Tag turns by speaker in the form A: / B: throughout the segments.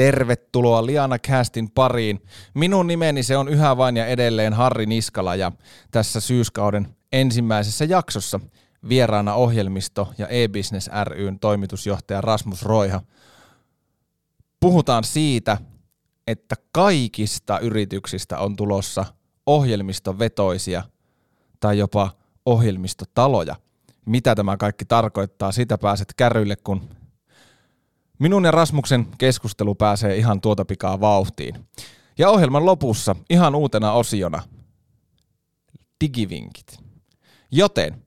A: Tervetuloa Liana Castin pariin. Minun nimeni se on yhä vain ja edelleen Harri Niskala ja tässä syyskauden ensimmäisessä jaksossa vieraana ohjelmisto ja e-business ryn toimitusjohtaja Rasmus Roiha. Puhutaan siitä, että kaikista yrityksistä on tulossa ohjelmistovetoisia tai jopa ohjelmistotaloja. Mitä tämä kaikki tarkoittaa, sitä pääset kärryille, kun Minun ja Rasmuksen keskustelu pääsee ihan tuota pikaa vauhtiin. Ja ohjelman lopussa ihan uutena osiona digivinkit. Joten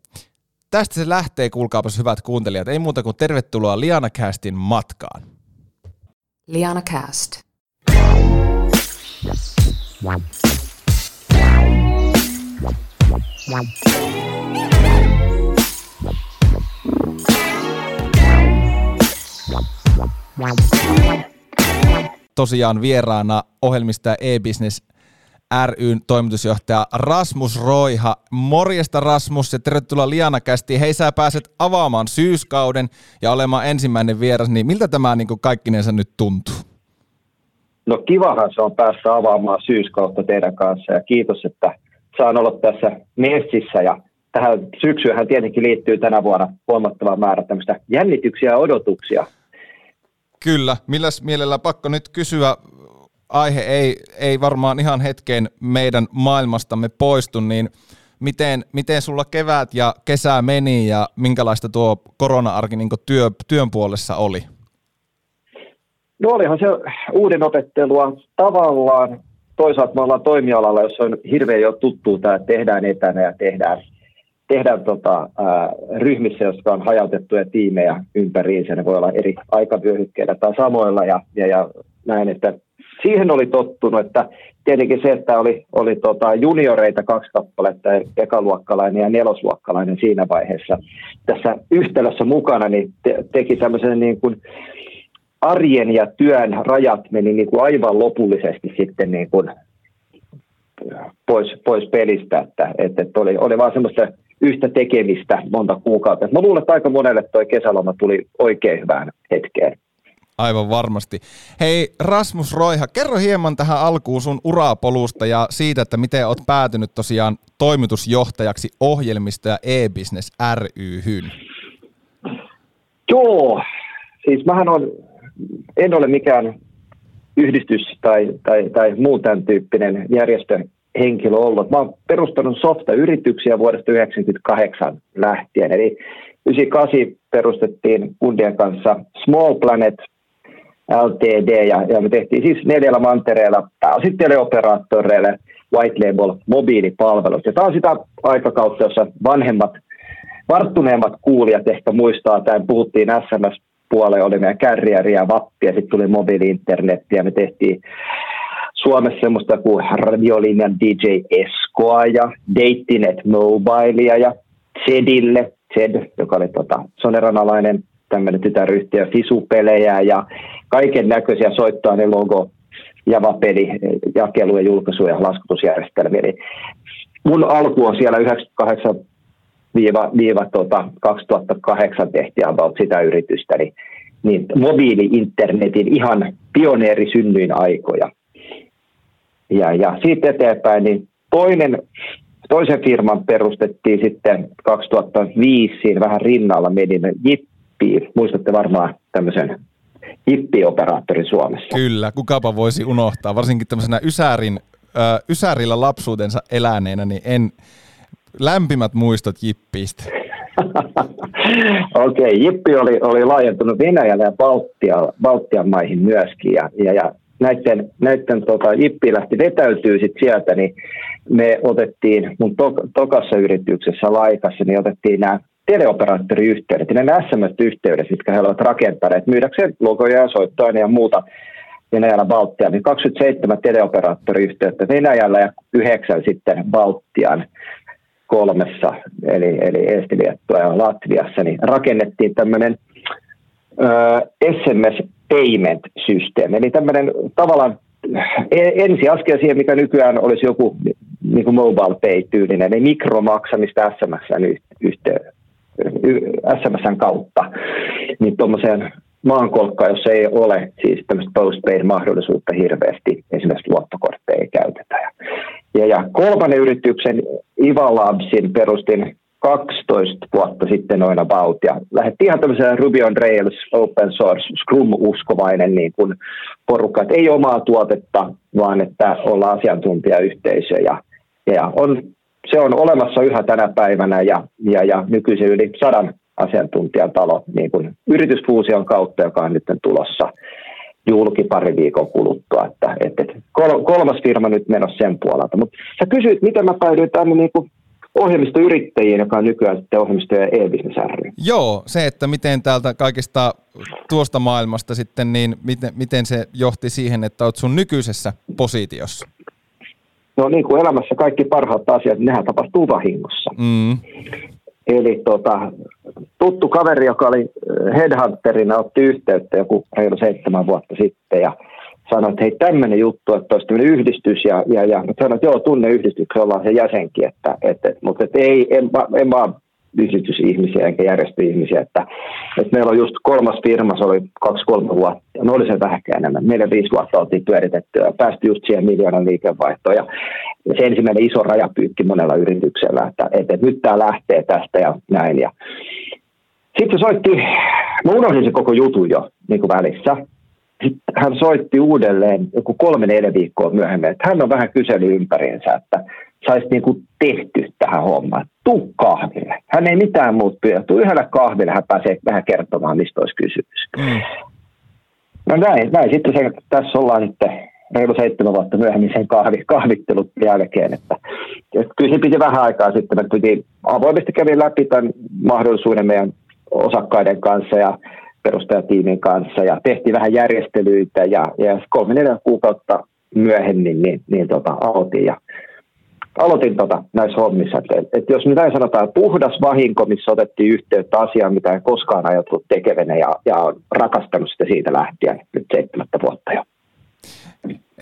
A: tästä se lähtee, kuulkaapas hyvät kuuntelijat. Ei muuta kuin tervetuloa Liana Castin matkaan.
B: Liana Cast.
A: Tosiaan vieraana ohjelmista e-business ryn toimitusjohtaja Rasmus Roiha. Morjesta Rasmus ja tervetuloa Liana Kästi. Hei sä pääset avaamaan syyskauden ja olemaan ensimmäinen vieras, niin miltä tämä niin kaikkinensa nyt tuntuu?
C: No kivahan se on päästä avaamaan syyskautta teidän kanssa ja kiitos, että saan olla tässä messissä ja tähän syksyhän tietenkin liittyy tänä vuonna huomattava määrä tämmöistä jännityksiä ja odotuksia
A: Kyllä, milläs mielellä pakko nyt kysyä, aihe ei, ei varmaan ihan hetkeen meidän maailmastamme poistu, niin miten, miten sulla kevät ja kesä meni ja minkälaista tuo korona-arki niin työ, työn puolessa oli?
C: No olihan se uuden opettelua tavallaan. Toisaalta me ollaan toimialalla, jossa on hirveän jo tuttuu tämä, että tehdään etänä ja tehdään tehdään tota, ryhmissä, jotka on hajautettuja tiimejä ympäriinsä. Ne voi olla eri aikavyöhykkeillä tai samoilla ja, ja, ja näin, että siihen oli tottunut, että tietenkin se, että oli, oli tota junioreita kaksi kappaletta, ekaluokkalainen ja nelosluokkalainen siinä vaiheessa tässä yhtälössä mukana, niin te, teki tämmöisen niin kuin arjen ja työn rajat meni niin kuin aivan lopullisesti sitten niin kuin pois, pois pelistä, että, että oli, oli vaan semmoista yhtä tekemistä monta kuukautta. Mä luulen, että aika monelle toi kesäloma tuli oikein hyvään hetkeen.
A: Aivan varmasti. Hei Rasmus Roiha, kerro hieman tähän alkuun sun urapolusta ja siitä, että miten oot päätynyt tosiaan toimitusjohtajaksi ohjelmisto- ja e-business ryhyn.
C: Joo, siis mähän on, en ole mikään yhdistys tai, tai, tai muu tämän tyyppinen järjestö henkilö ollut. Mä oon perustanut softa-yrityksiä vuodesta 1998 lähtien. Eli 1998 perustettiin kundien kanssa Small Planet LTD, ja, ja me tehtiin siis neljällä mantereella pääosin teleoperaattoreille white label mobiilipalvelut. Ja tämä on sitä aikakautta, jossa vanhemmat, varttuneemmat kuulijat ehkä muistaa, että puhuttiin SMS puoleen oli meidän vappi, ja sitten tuli mobiili-internet, ja me tehtiin Suomessa semmoista kuin radiolinjan DJ Eskoa ja Datenet Mobilea ja Zedille, Zed, joka oli tota, Soneran alainen tämmöinen tytäryhtiö, Fisupelejä ja kaiken näköisiä soittoa logo, Java-peli, jakelu- ja julkaisu- ja laskutusjärjestelmiä. Eli mun alku on siellä 98 viiva, viiva tota, 2008 tehtiin about sitä yritystä, niin, niin mobiili-internetin ihan pioneerisynnyin aikoja. Ja, ja siitä eteenpäin niin toinen, toisen firman perustettiin sitten 2005 siinä vähän rinnalla menin Jippi. Muistatte varmaan tämmöisen Jippi-operaattorin Suomessa.
A: Kyllä, kukapa voisi unohtaa, varsinkin tämmöisenä Ysärin, äh, Ysärillä lapsuutensa eläneenä, niin en, lämpimät muistot Jippiistä.
C: Okei, okay, Jippi oli, oli laajentunut Venäjälle ja Baltia, Baltian maihin myöskin, ja, ja, ja näiden, näiden tota, Jippi lähti vetäytyy sit sieltä, niin me otettiin mun to, tokassa yrityksessä laikassa, niin otettiin nämä teleoperaattoriyhteydet ja nämä SMS-yhteydet, mitkä he ovat rakentaneet myydäkseen logoja ja soittoja ja muuta Venäjällä Baltiaan, niin 27 teleoperaattoriyhteyttä Venäjällä ja yhdeksän sitten Baltian kolmessa, eli, eli Eesti, Liettua ja Latviassa, niin rakennettiin tämmöinen SMS payment-systeemi. Eli tämmöinen tavallaan e- ensiaskel siihen, mikä nykyään olisi joku niin kuin mobile pay-tyylinen, eli mikromaksamista SMSn, yhteen, SMSn kautta, niin tuommoiseen maankolkkaan, jos ei ole siis tämmöistä postpaid-mahdollisuutta hirveästi, esimerkiksi luottokortteja ei käytetä. Ja, ja kolmannen yrityksen Iva Labsin perustin 12 vuotta sitten noin about, ja lähdettiin ihan tämmöisellä Ruby on Rails, open source, Scrum-uskovainen niin kuin porukka, että ei omaa tuotetta, vaan että ollaan asiantuntijayhteisö, ja, ja on, se on olemassa yhä tänä päivänä, ja, ja, ja nykyisin yli sadan asiantuntijan talo niin kuin yritysfuusion kautta, joka on nyt tulossa julki pari viikon kuluttua. Että, että kolmas firma nyt menossa sen puolelta. Mutta sä kysyit, miten mä päädyin tänne niin kuin ohjelmistoyrittäjiin, joka on nykyään sitten ohjelmisto- ja e-business ry.
A: Joo, se, että miten täältä kaikista tuosta maailmasta sitten, niin miten, miten se johti siihen, että olet sun nykyisessä positiossa?
C: No niin kuin elämässä kaikki parhaat asiat, nehän tapahtuu vahingossa. Mm. Eli tota, tuttu kaveri, joka oli äh, headhunterina, otti yhteyttä joku reilu seitsemän vuotta sitten ja sanoi, että hei tämmöinen juttu, että olisi tämmöinen yhdistys ja, ja, ja sanoin, että joo, tunne yhdistyksen, ollaan se jäsenkin, että, että, mutta että ei, en, en vaan yhdistysihmisiä eikä järjestöihmisiä, että, että meillä on just kolmas firma, se oli kaksi-kolme vuotta, no oli se vähänkään enemmän, neljä viisi vuotta oltiin pyöritetty ja päästy just siihen miljoonan liikevaihtoon ja se ensimmäinen iso rajapyykki monella yrityksellä, että, että, että nyt tämä lähtee tästä ja näin ja sitten soitti, mä unohdin se koko jutun jo niin kuin välissä, sitten hän soitti uudelleen joku kolme neljä viikkoa myöhemmin, että hän on vähän kysely ympäriinsä, että saisi niinku tehty tähän hommaan. Tuu kahville. Hän ei mitään muuta pyydä. Tuu yhdellä kahville, hän pääsee vähän kertomaan, mistä olisi kysymys. Mm. No näin, näin. Sitten se, tässä ollaan sitten reilu seitsemän vuotta myöhemmin sen kahvi, kahvittelut jälkeen. Että, että kyllä se piti vähän aikaa sitten. Me piti, avoimesti kävi läpi tämän mahdollisuuden meidän osakkaiden kanssa ja perustajatiimin kanssa ja tehtiin vähän järjestelyitä ja, ja kolme neljä kuukautta myöhemmin niin, niin tota, aloitin, ja, aloitin tota, näissä hommissa. Et, et jos näin sanotaan, puhdas vahinko, missä otettiin yhteyttä asiaan, mitä en koskaan ajatellut tekevänä ja, ja on rakastanut sitä siitä lähtien nyt seitsemättä vuotta jo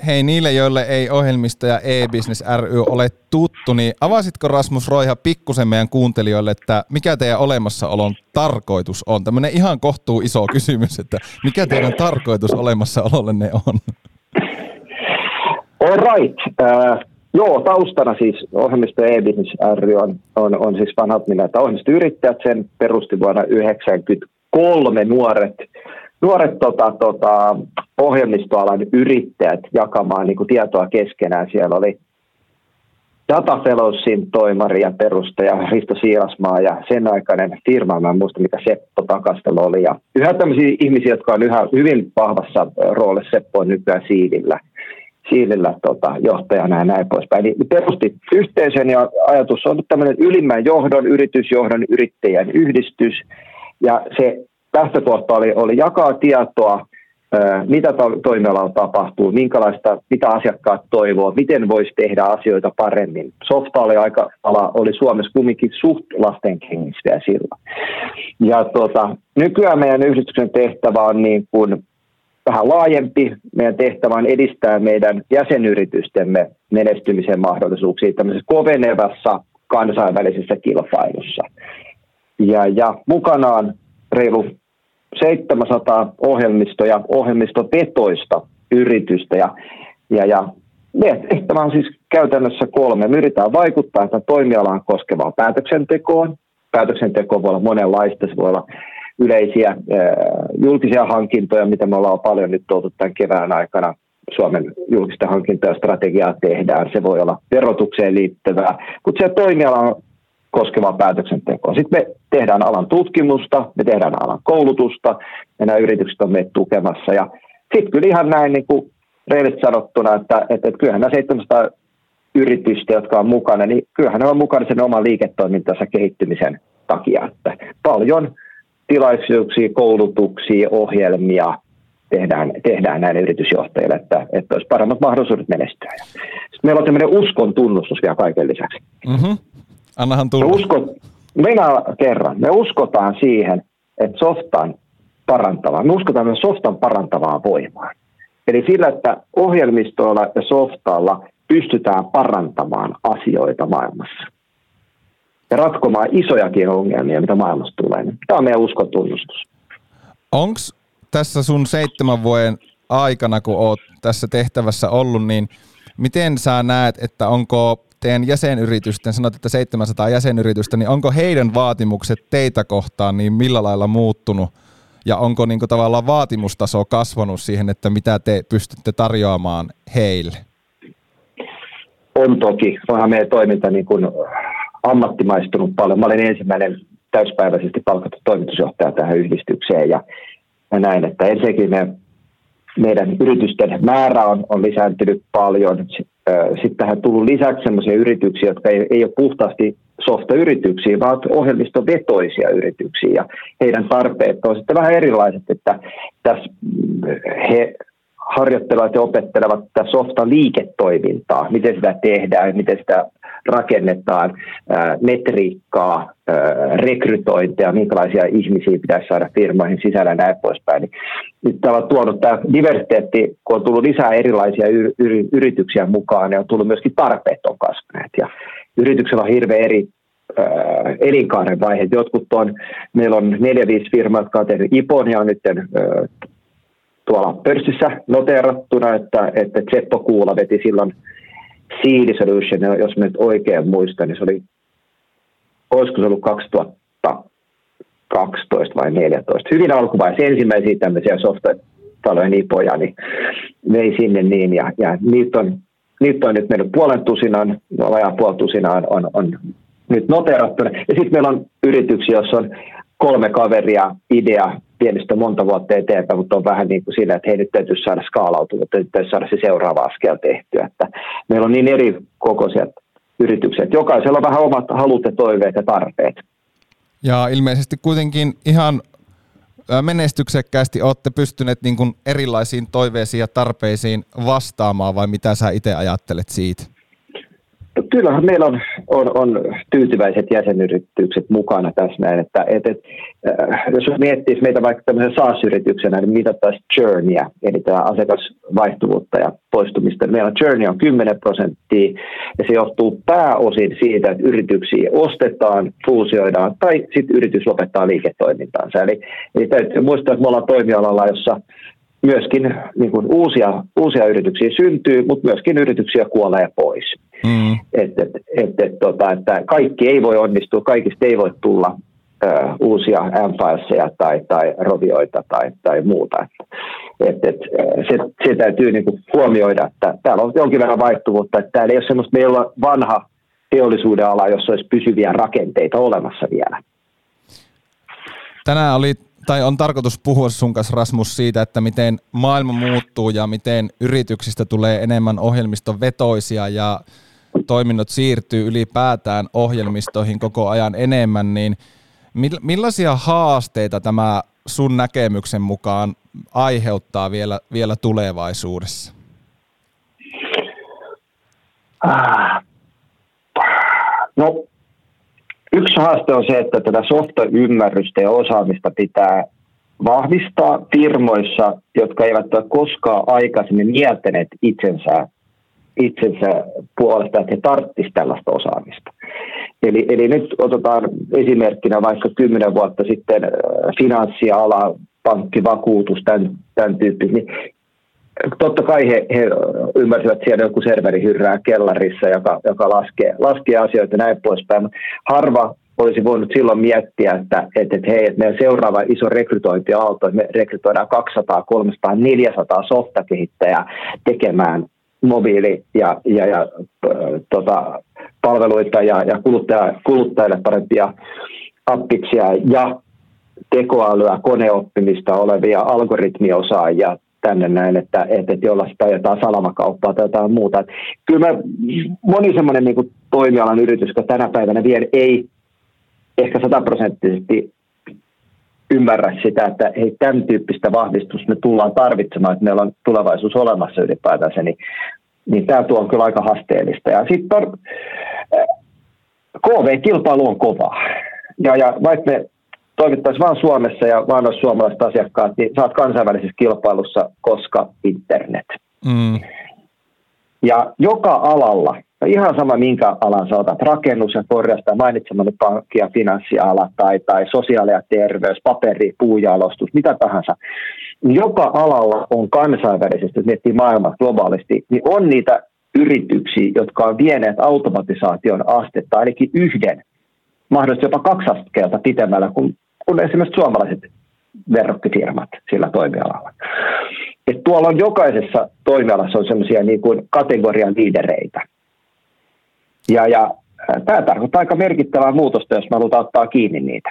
A: hei niille, joille ei ohjelmisto ja e-business ry ole tuttu, niin avasitko Rasmus Roiha pikkusen meidän kuuntelijoille, että mikä teidän olemassaolon tarkoitus on? Tämmöinen ihan kohtuu iso kysymys, että mikä teidän tarkoitus olemassaolollenne on?
C: All right. Uh, joo, taustana siis ohjelmisto e-business ry on, on, on siis vanhat nimeltä ohjelmistoyrittäjät. Sen perusti vuonna 1993 nuoret nuoret tota, tota, ohjelmistoalan yrittäjät jakamaan niin kuin tietoa keskenään. Siellä oli Data Fellowsin toimari ja perustaja Risto Siilasmaa ja sen aikainen firma, mä en muista mikä Seppo Takastelo oli. Ja yhä tämmöisiä ihmisiä, jotka on yhä hyvin vahvassa roolissa, Seppo on nykyään Siilillä, Siilillä tota, johtajana ja näin poispäin. Niin perusti yhteisön ja ajatus on tämmöinen ylimmän johdon, yritysjohdon, yrittäjän yhdistys. Ja se lähtökohta oli, oli jakaa tietoa, mitä to- toimialalla tapahtuu, minkälaista, mitä asiakkaat toivoo, miten voisi tehdä asioita paremmin. Softa oli aika ala, oli Suomessa kumminkin suht lasten kengissä silloin. Ja tota, nykyään meidän yhdistyksen tehtävä on niin kuin vähän laajempi. Meidän tehtävä on edistää meidän jäsenyritystemme menestymisen mahdollisuuksia tämmöisessä kovenevassa kansainvälisessä kilpailussa. Ja, ja mukanaan reilu 700 ohjelmisto- ja ohjelmistovetoista yritystä. Ja, ja, ja tehtävä on siis käytännössä kolme. Me yritetään vaikuttaa että toimialaan koskevaan päätöksentekoon. Päätöksenteko voi olla monenlaista. Se voi olla yleisiä äh, julkisia hankintoja, mitä me ollaan paljon nyt tuotu tämän kevään aikana. Suomen julkista hankintoja strategiaa tehdään. Se voi olla verotukseen liittyvää, mutta se toimiala on koskevaa päätöksentekoa. Sitten me tehdään alan tutkimusta, me tehdään alan koulutusta, ja nämä yritykset on meitä tukemassa. Ja sitten kyllä ihan näin niin kuin reilit sanottuna, että, että, että kyllähän nämä 700 yritystä, jotka on mukana, niin kyllähän ne on mukana sen oman liiketoimintansa kehittymisen takia. Että paljon tilaisuuksia, koulutuksia, ohjelmia tehdään, tehdään näille yritysjohtajille, että, että olisi paremmat mahdollisuudet menestyä. Sitten meillä on tämmöinen uskon tunnustus vielä kaiken lisäksi. Mm-hmm.
A: Annahan tulla.
C: Me uskot, minä kerran. Me uskotaan siihen, että softan parantavaa. Me uskotaan myös softan parantavaa voimaa. Eli sillä, että ohjelmistoilla ja softalla pystytään parantamaan asioita maailmassa. Ja ratkomaan isojakin ongelmia, mitä maailmassa tulee. Tämä on meidän uskotunnustus.
A: Onko tässä sun seitsemän vuoden aikana, kun oot tässä tehtävässä ollut, niin miten sä näet, että onko teidän jäsenyritysten, sanot, että 700 jäsenyritystä, niin onko heidän vaatimukset teitä kohtaan niin millä lailla muuttunut? Ja onko niin tavallaan vaatimustaso kasvanut siihen, että mitä te pystytte tarjoamaan heille?
C: On toki. Onhan meidän toiminta niin kuin ammattimaistunut paljon. Mä olin ensimmäinen täyspäiväisesti palkattu toimitusjohtaja tähän yhdistykseen ja, ja näin, että ensinnäkin me, meidän yritysten määrä on, on lisääntynyt paljon. Sitten tähän tullut lisäksi sellaisia yrityksiä, jotka ei, ei ole puhtaasti softa-yrityksiä, vaan ohjelmistovetoisia yrityksiä. Ja heidän tarpeet on sitten vähän erilaiset, että tässä he harjoittelevat ja opettelevat tätä softa-liiketoimintaa, miten sitä tehdään, miten sitä rakennetaan, metriikkaa, rekrytointia, minkälaisia ihmisiä pitäisi saada firmoihin sisällä ja näin poispäin. Niin nyt täällä on tuonut tämä diversiteetti, kun on tullut lisää erilaisia yrityksiä mukaan, niin on tullut myöskin tarpeet on kasvaneet. Ja yrityksellä on hirveän eri elinkaaren vaiheet. Jotkut on, meillä on neljä, viisi firmaa, jotka on tehnyt IPON ja on nyt tuolla pörssissä noteerattuna, että, että Seppo Kuula veti silloin Seed Solution, jos mä nyt oikein muistan, niin se oli, olisiko se ollut 2012 vai 2014, hyvin alkuvaiheessa ensimmäisiä tämmöisiä software-talojen ipoja, niin vei sinne niin, ja, ja niitä, on, niitä on nyt mennyt puolen tusinaan, vajaa puolen tusinaan on, on nyt noterattuna. Ja sitten meillä on yrityksiä, joissa on kolme kaveria, idea, pienestä monta vuotta eteenpäin, mutta on vähän niin kuin sillä, että hei nyt täytyy saada skaalautua, täytyy saada se seuraava askel tehtyä. Että meillä on niin eri kokoiset yritykset. Jokaisella on vähän omat halut ja toiveet ja tarpeet.
A: Ja ilmeisesti kuitenkin ihan menestyksekkäästi olette pystyneet niin kuin erilaisiin toiveisiin ja tarpeisiin vastaamaan, vai mitä sä itse ajattelet siitä?
C: Kyllähän meillä on, on, on tyytyväiset jäsenyritykset mukana tässä näin, että et, et, äh, jos miettii meitä vaikka tämmöisen SaaS-yrityksenä, niin mitattaisiin churnia, eli tämä asiakasvaihtuvuutta ja poistumista. Meillä churnia on 10 prosenttia, ja se johtuu pääosin siitä, että yrityksiä ostetaan, fuusioidaan, tai sitten yritys lopettaa liiketoimintaansa. Eli, eli täytyy muistaa, että me ollaan toimialalla, jossa myöskin niin kuin uusia, uusia yrityksiä syntyy, mutta myöskin yrityksiä kuolee pois. Mm. Et, et, et, et, tota, että kaikki ei voi onnistua, kaikista ei voi tulla ö, uusia Amfilesia tai, tai rovioita tai, tai muuta. Et, et, se, se täytyy niin kuin huomioida, että täällä on jonkin verran vaihtuvuutta, että täällä ei ole semmoista, meillä on vanha teollisuuden ala, jossa olisi pysyviä rakenteita olemassa vielä.
A: Tänään oli tai on tarkoitus puhua sun kanssa Rasmus siitä, että miten maailma muuttuu ja miten yrityksistä tulee enemmän ohjelmistovetoisia ja toiminnot siirtyy ylipäätään ohjelmistoihin koko ajan enemmän, niin millaisia haasteita tämä sun näkemyksen mukaan aiheuttaa vielä, vielä tulevaisuudessa?
C: Ah. No Yksi haaste on se, että tätä softa-ymmärrystä ja osaamista pitää vahvistaa firmoissa, jotka eivät ole koskaan aikaisemmin mieltäneet itsensä, itsensä puolesta, että he tarvitsisivat tällaista osaamista. Eli, eli nyt otetaan esimerkkinä vaikka kymmenen vuotta sitten äh, finanssiala, pankkivakuutus, tämän, tämän tyyppistä, niin totta kai he, he ymmärsivät siellä joku serveri hyrrää kellarissa, joka, joka laskee, laskee asioita ja näin poispäin. Harva olisi voinut silloin miettiä, että, että, että hei, että meidän seuraava iso rekrytointiaalto, että me rekrytoidaan 200, 300, 400 softakehittäjää tekemään mobiili- ja, ja, ja äh, tota, palveluita ja, ja kuluttaja, kuluttajille parempia appiksia ja tekoälyä, koneoppimista olevia algoritmiosaajia tänne näin, että, että, että jolla sitä jotain salamakauppaa tai jotain muuta. Että kyllä mä, moni semmoinen niin toimialan yritys, joka tänä päivänä vielä ei ehkä sataprosenttisesti ymmärrä sitä, että hei, tämän tyyppistä vahvistusta me tullaan tarvitsemaan, että meillä on tulevaisuus olemassa ylipäätänsä, niin, niin tämä tuo on kyllä aika haasteellista. Ja sitten KV-kilpailu on kova. Ja, ja vaikka me toimittaisiin vain Suomessa ja vain olisi suomalaiset asiakkaat, niin saat kansainvälisessä kilpailussa koska internet. Mm. Ja joka alalla, ihan sama minkä alan sä otat, rakennus ja korjaus tai mainitsemani pankki- ja finanssiala tai, tai sosiaali- ja terveys, paperi, puujalostus, mitä tahansa, joka alalla on kansainvälisesti, jos miettii maailmaa globaalisti, niin on niitä yrityksiä, jotka on vieneet automatisaation astetta ainakin yhden, mahdollisesti jopa kaksi askelta pitemmällä kuin, kuin esimerkiksi suomalaiset verrokkifirmat sillä toimialalla. Et tuolla on jokaisessa toimialassa on sellaisia niin kuin kategorian liidereitä. Ja, ja tämä tarkoittaa aika merkittävää muutosta, jos me halutaan ottaa kiinni niitä.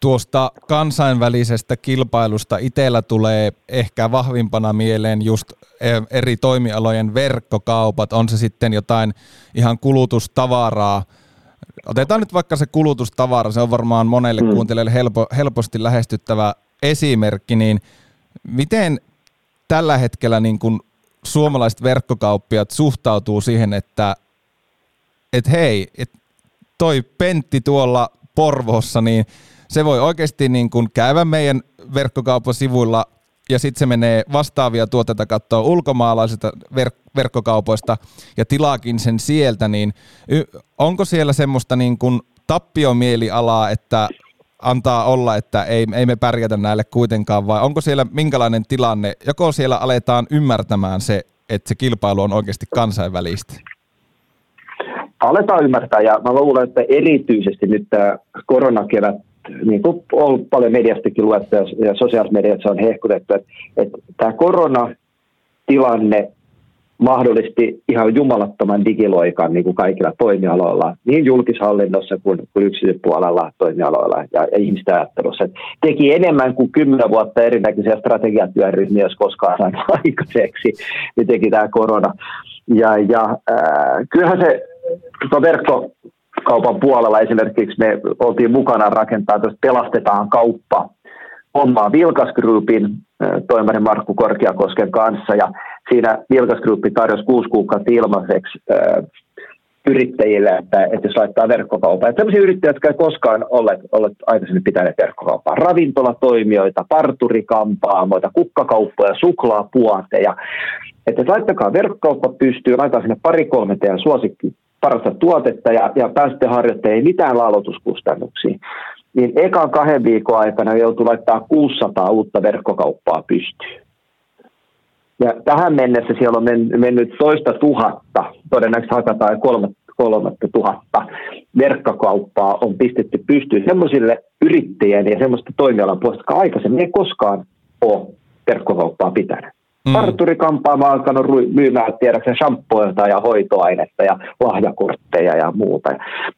A: Tuosta kansainvälisestä kilpailusta itsellä tulee ehkä vahvimpana mieleen just eri toimialojen verkkokaupat, on se sitten jotain ihan kulutustavaraa. Otetaan nyt vaikka se kulutustavara, se on varmaan monelle mm. kuuntelijalle helpo, helposti lähestyttävä esimerkki, niin miten tällä hetkellä niin kuin suomalaiset verkkokauppiat suhtautuu siihen, että et hei, et toi Pentti tuolla Porvoossa, niin se voi oikeasti niin kuin käydä meidän verkkokaupan sivuilla ja sitten se menee vastaavia tuotteita katsoa ulkomaalaisista verk- verkkokaupoista ja tilaakin sen sieltä, niin y- onko siellä semmoista niin kuin tappiomielialaa, että antaa olla, että ei, ei me pärjätä näille kuitenkaan, vai onko siellä minkälainen tilanne, joko siellä aletaan ymmärtämään se, että se kilpailu on oikeasti kansainvälistä?
C: Aletaan ymmärtää, ja mä luulen, että erityisesti nyt tämä koronakevät niin kuin on paljon mediastakin luettu ja sosiaalisessa mediassa on hehkutettu, että, että tämä koronatilanne mahdollisti ihan jumalattoman digiloikan niin kuin kaikilla toimialoilla, niin julkishallinnossa kuin, kuin yksityispuolella toimialoilla ja, ja ihmisten ajattelussa. Et teki enemmän kuin kymmenen vuotta erinäköisiä strategiatyöryhmiä, jos koskaan sain aikaiseksi, niin teki tämä korona. Ja, ja äh, kyllähän se verkko, kaupan puolella esimerkiksi me oltiin mukana rakentaa että Pelastetaan kauppa omaa Vilkas Groupin toimari Markku Korkeakosken kanssa ja siinä Vilkas Group tarjosi kuusi kuukautta ilmaiseksi yrittäjille, että, että jos laittaa verkkokauppaa. Että sellaisia yrittäjiä, jotka ei koskaan olleet, olleet aikaisemmin pitäneet verkkokauppaa. Ravintolatoimijoita, parturikampaamoita, kukkakauppoja, suklaapuoteja. Että, laittakaa verkkokauppa pystyy, laitetaan sinne pari-kolme teidän suosikki parasta tuotetta ja, ja pääsitte harjoittamaan ei mitään laaloituskustannuksia, niin ekan kahden viikon aikana joutui laittaa 600 uutta verkkokauppaa pystyyn. Ja tähän mennessä siellä on mennyt toista tuhatta, todennäköisesti hakataan kolme, kolmatta tuhatta verkkokauppaa on pistetty pystyyn sellaisille yrittäjien ja semmoista toimialan puolesta, jotka aikaisemmin ei koskaan ole verkkokauppaa pitänyt. Mm. Parturikampaama on alkanut myymään tiedäkseen shampoilta ja hoitoainetta ja lahjakortteja ja muuta.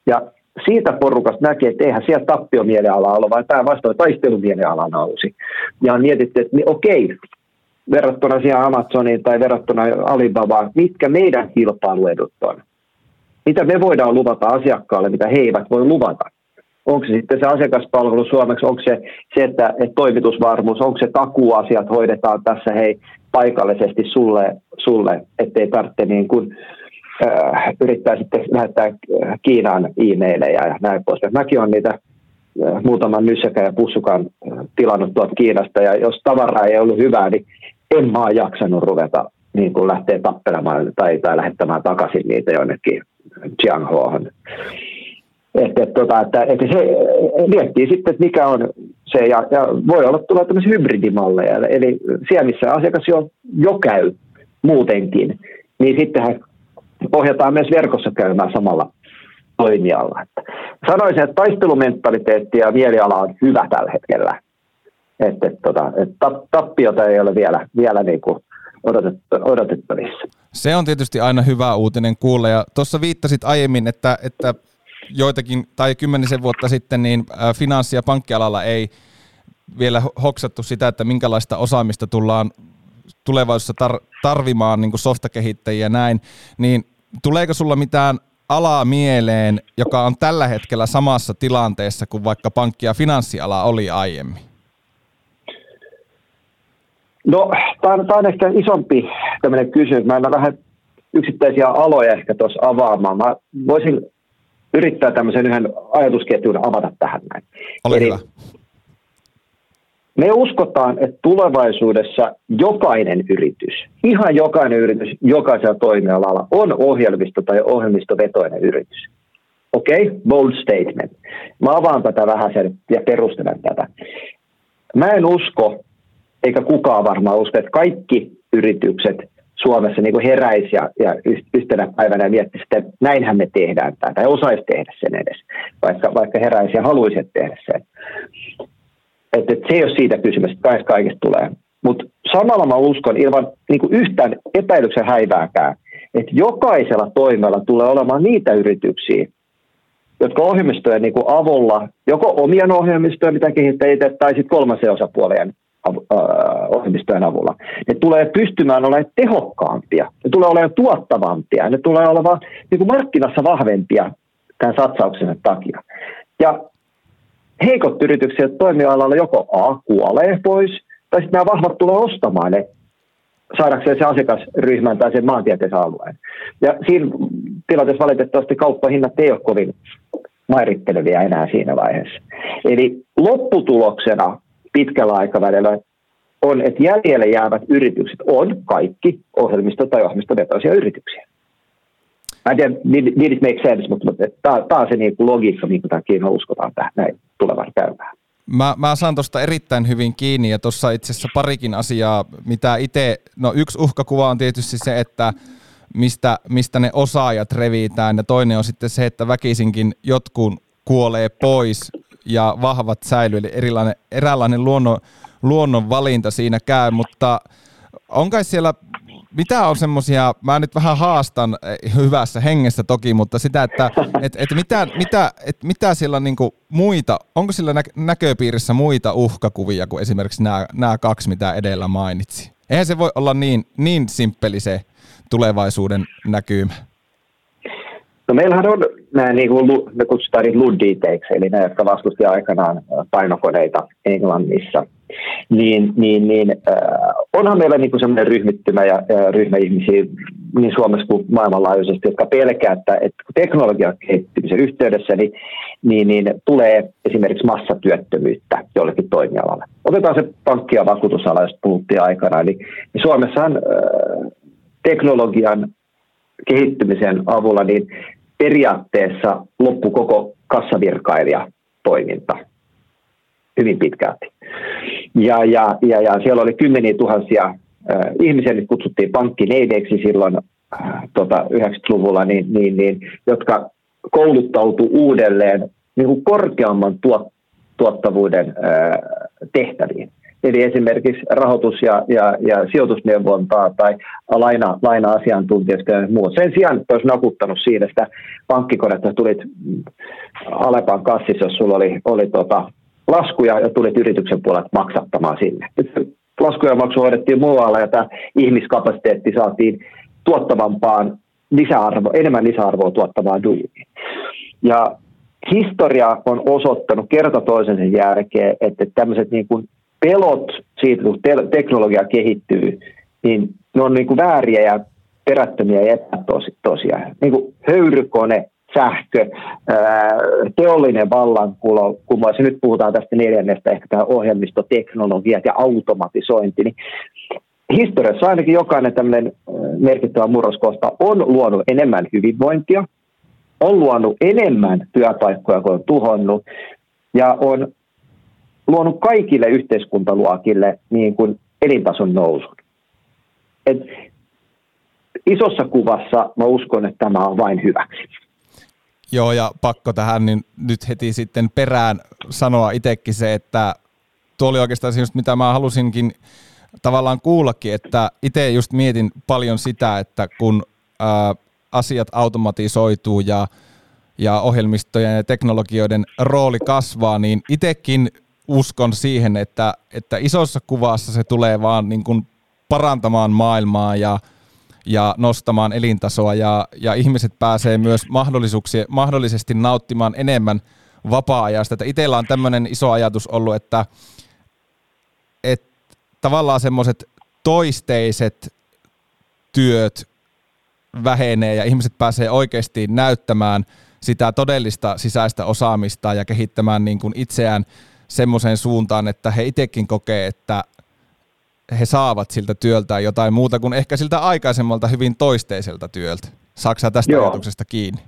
C: Ja siitä porukasta näkee, että eihän siellä tappiomieliala ole, vaan tämä vastoin taistelumieliala nousi. Ja on mietitty, että niin, okei, verrattuna siihen Amazoniin tai verrattuna Alibabaan, mitkä meidän kilpailuedut on? Mitä me voidaan luvata asiakkaalle, mitä he eivät voi luvata? Onko se sitten se asiakaspalvelu suomeksi, onko se, se että, että toimitusvarmuus, onko se takuasiat hoidetaan tässä hei paikallisesti sulle, sulle ettei tarvitse niin kuin, äh, yrittää sitten lähettää äh, Kiinaan e-maileja ja näin pois. Mäkin olen niitä äh, muutaman nyssäkän ja pussukan äh, tilannut tuolta Kiinasta ja jos tavara ei ollut hyvää, niin en mä ole jaksanut ruveta niin kuin lähteä tappelemaan tai, tai lähettämään takaisin niitä jonnekin Jianghoon. Että, että, tota, että, että se miettii sitten, että mikä on se, ja, ja voi olla tulla tämmöisiä hybridimalleja, eli siellä missä asiakas jo, jo käy muutenkin, niin sittenhän ohjataan myös verkossa käymään samalla toimijalla. Että sanoisin, että taistelumentaliteetti ja mieliala on hyvä tällä hetkellä. Että, että, tota, että tappiota ei ole vielä, vielä niin kuin odotettavissa.
A: Se on tietysti aina hyvä uutinen kuulla. Ja tuossa viittasit aiemmin, että, että joitakin tai kymmenisen vuotta sitten niin finanssi- ja pankkialalla ei vielä hoksattu sitä, että minkälaista osaamista tullaan tulevaisuudessa tar- tarvimaan niin kuin softakehittäjiä ja näin, niin tuleeko sulla mitään alaa mieleen, joka on tällä hetkellä samassa tilanteessa kuin vaikka pankki- ja finanssiala oli aiemmin?
C: No, tämä on, tämä on ehkä isompi tämmöinen kysymys. Mä en vähän yksittäisiä aloja ehkä tuossa avaamaan. Mä voisin yrittää tämmöisen yhden ajatusketjun avata tähän näin.
A: Ole Eli hyvä.
C: Me uskotaan, että tulevaisuudessa jokainen yritys, ihan jokainen yritys, jokaisella toimialalla on ohjelmisto- tai ohjelmistovetoinen yritys. Okei, okay? bold statement. Mä avaan tätä vähän sen ja perustelen tätä. Mä en usko, eikä kukaan varmaan usko, että kaikki yritykset Suomessa niin kuin heräisi ja, ja yhtenä päivänä miettisi, että näinhän me tehdään tämä, tai osaisi tehdä sen edes, vaikka, vaikka heräisi ja haluaisi tehdä sen. Että et se ei ole siitä kysymys, että kaikesta tulee. Mutta samalla mä uskon ilman niin kuin yhtään epäilyksen häivääkään, että jokaisella toimella tulee olemaan niitä yrityksiä, jotka ohjelmistojen niin avulla, joko omien ohjelmistojen, mitä kehittää itse, tai sitten kolmasen osapuolen ohjelmistojen avulla. Ne tulee pystymään olemaan tehokkaampia, ne tulee olemaan tuottavampia, ne tulee olemaan niin kuin markkinassa vahvempia tämän satsauksen takia. Ja heikot yritykset toimialalla joko A kuolee pois, tai sitten nämä vahvat tulee ostamaan ne saadakseen se asiakasryhmän tai sen maantieteisen alueen. Ja siinä tilanteessa valitettavasti kauppahinnat ei ole kovin mairittelevia enää siinä vaiheessa. Eli lopputuloksena pitkällä aikavälillä on, että jäljelle jäävät yritykset on kaikki ohjelmisto- tai ohjelmistovetoisia yrityksiä. Mä en tiedä, did, it make sense, mutta, tämä on se niin kuin logiikka, minkä takia uskotaan tähän näin tulevan käymään.
A: Mä, mä saan tuosta erittäin hyvin kiinni ja tuossa itse asiassa parikin asiaa, mitä itse, no yksi uhkakuva on tietysti se, että mistä, mistä ne osaajat revitään ja toinen on sitten se, että väkisinkin jotkut kuolee pois ja vahvat säilyy, eli erilainen, eräänlainen luonnon, luonnon valinta siinä käy, mutta on kai siellä, mitä on semmoisia, mä nyt vähän haastan eh, hyvässä hengessä toki, mutta sitä, että et, et mitä, mitä, et mitä siellä on niinku muita, onko sillä nä- näköpiirissä muita uhkakuvia kuin esimerkiksi nämä, kaksi, mitä edellä mainitsi? Eihän se voi olla niin, niin simppeli se tulevaisuuden näkymä.
C: No meillähän on nämä, niin kuin, ne kutsutaan niitä ludditeiksi, eli ne, jotka vastusti aikanaan painokoneita Englannissa. Niin, niin, niin äh, onhan meillä niin sellainen ryhmittymä ja, ja ryhmä ihmisiä niin Suomessa kuin maailmanlaajuisesti, jotka pelkää, että, että kun teknologian kehittymisen yhteydessä, niin, niin, niin tulee esimerkiksi massatyöttömyyttä jollekin toimialalle. Otetaan se pankki- ja vakuutusala, josta puhuttiin aikana. Eli niin Suomessahan äh, teknologian kehittymisen avulla niin periaatteessa loppu koko kassavirkailija-toiminta hyvin pitkälti. Ja, ja, ja, ja siellä oli kymmeniä tuhansia äh, ihmisiä, nyt kutsuttiin pankkineideiksi silloin äh, tota, 90-luvulla, niin, niin, niin, jotka kouluttautu uudelleen niin kuin korkeamman tuot, tuottavuuden äh, tehtäviin. Eli esimerkiksi rahoitus- ja, ja, ja sijoitusneuvontaa tai laina, laina-asiantuntijoista ja muut. Sen sijaan, että olisi nakuttanut siinä sitä pankkikonetta, tulit Alepan kassissa, jos sulla oli, oli tota, laskuja ja tulit yrityksen puolelta maksattamaan sinne. laskuja maksu hoidettiin muualla ja tämä ihmiskapasiteetti saatiin tuottavampaan lisäarvo, enemmän lisäarvoa tuottavaan duuniin. Ja historia on osoittanut kerta toisensa jälkeen, että tämmöiset niin kuin pelot siitä, kun te- teknologia kehittyy, niin ne on niin kuin vääriä ja perättömiä ja epätosia. Niin kuin höyrykone, sähkö, teollinen vallankumous, nyt puhutaan tästä neljännestä, ehkä tämä ohjelmistoteknologiat ja automatisointi, niin historiassa ainakin jokainen tämmöinen merkittävä murroskohta on luonut enemmän hyvinvointia, on luonut enemmän työpaikkoja kuin on tuhonnut, ja on luonut kaikille yhteiskuntaluokille niin kuin elintason nousun. Et isossa kuvassa mä uskon, että tämä on vain hyväksi.
A: Joo, ja pakko tähän niin nyt heti sitten perään sanoa itsekin se, että tuo oli oikeastaan se just mitä mä halusinkin tavallaan kuullakin, että itse just mietin paljon sitä, että kun ää, asiat automatisoituu ja, ja ohjelmistojen ja teknologioiden rooli kasvaa, niin itsekin uskon siihen, että, että isossa kuvassa se tulee vaan niin kuin parantamaan maailmaa ja, ja nostamaan elintasoa ja, ja ihmiset pääsee myös mahdollisuuksia, mahdollisesti nauttimaan enemmän vapaa-ajasta. Että itsellä on tämmöinen iso ajatus ollut, että, että tavallaan semmoiset toisteiset työt vähenee ja ihmiset pääsee oikeasti näyttämään sitä todellista sisäistä osaamista ja kehittämään niin kuin itseään semmoiseen suuntaan, että he itsekin kokee, että he saavat siltä työltään jotain muuta kuin ehkä siltä aikaisemmalta hyvin toisteiselta työltä. Saksa tästä Joo. ajatuksesta kiinni?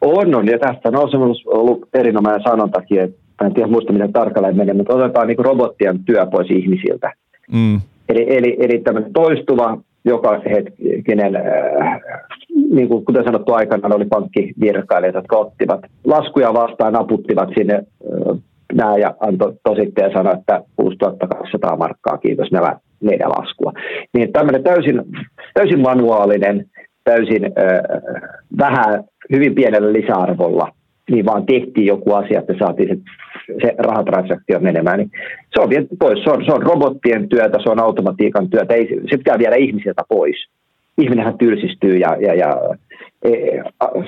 C: On, on. Ja tästä on ollut erinomainen sanontakin, että en tiedä muista miten tarkalleen menee, mutta otetaan niin robottien työ pois ihmisiltä. Mm. Eli, eli, eli tämmöinen toistuva, joka hetkinen, äh, niin kuin kuten sanottu aikana, oli pankkivirkailijat, jotka ottivat laskuja vastaan, naputtivat sinne nämä ja antoi tositteen ja sanoi, että 6200 markkaa, kiitos nämä neljä laskua. Niin tämmöinen täysin, täysin manuaalinen, täysin äh, vähän, hyvin pienellä lisäarvolla, niin vaan tehtiin joku asia, että saatiin se, se rahatransaktio menemään. Niin se on viety pois. Se on, se on robottien työtä, se on automatiikan työtä, ei, se pitää viedä ihmisiltä pois. Ihminenhän tylsistyy ja, ja, ja e,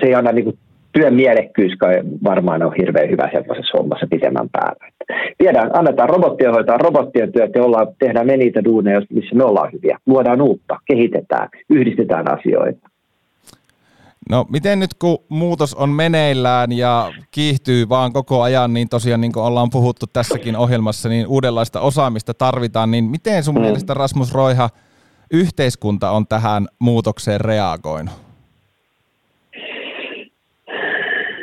C: se ei anna niin kuin työn mielekkyys varmaan on hirveän hyvä sellaisessa hommassa pitemmän päällä. Viedään, annetaan robottien hoitaa robottien työt ja ollaan, tehdään me niitä duuneja, missä me ollaan hyviä. Luodaan uutta, kehitetään, yhdistetään asioita.
A: No miten nyt kun muutos on meneillään ja kiihtyy vaan koko ajan, niin tosiaan niin kuin ollaan puhuttu tässäkin ohjelmassa, niin uudenlaista osaamista tarvitaan, niin miten sun mm. mielestä Rasmus Roiha yhteiskunta on tähän muutokseen reagoinut?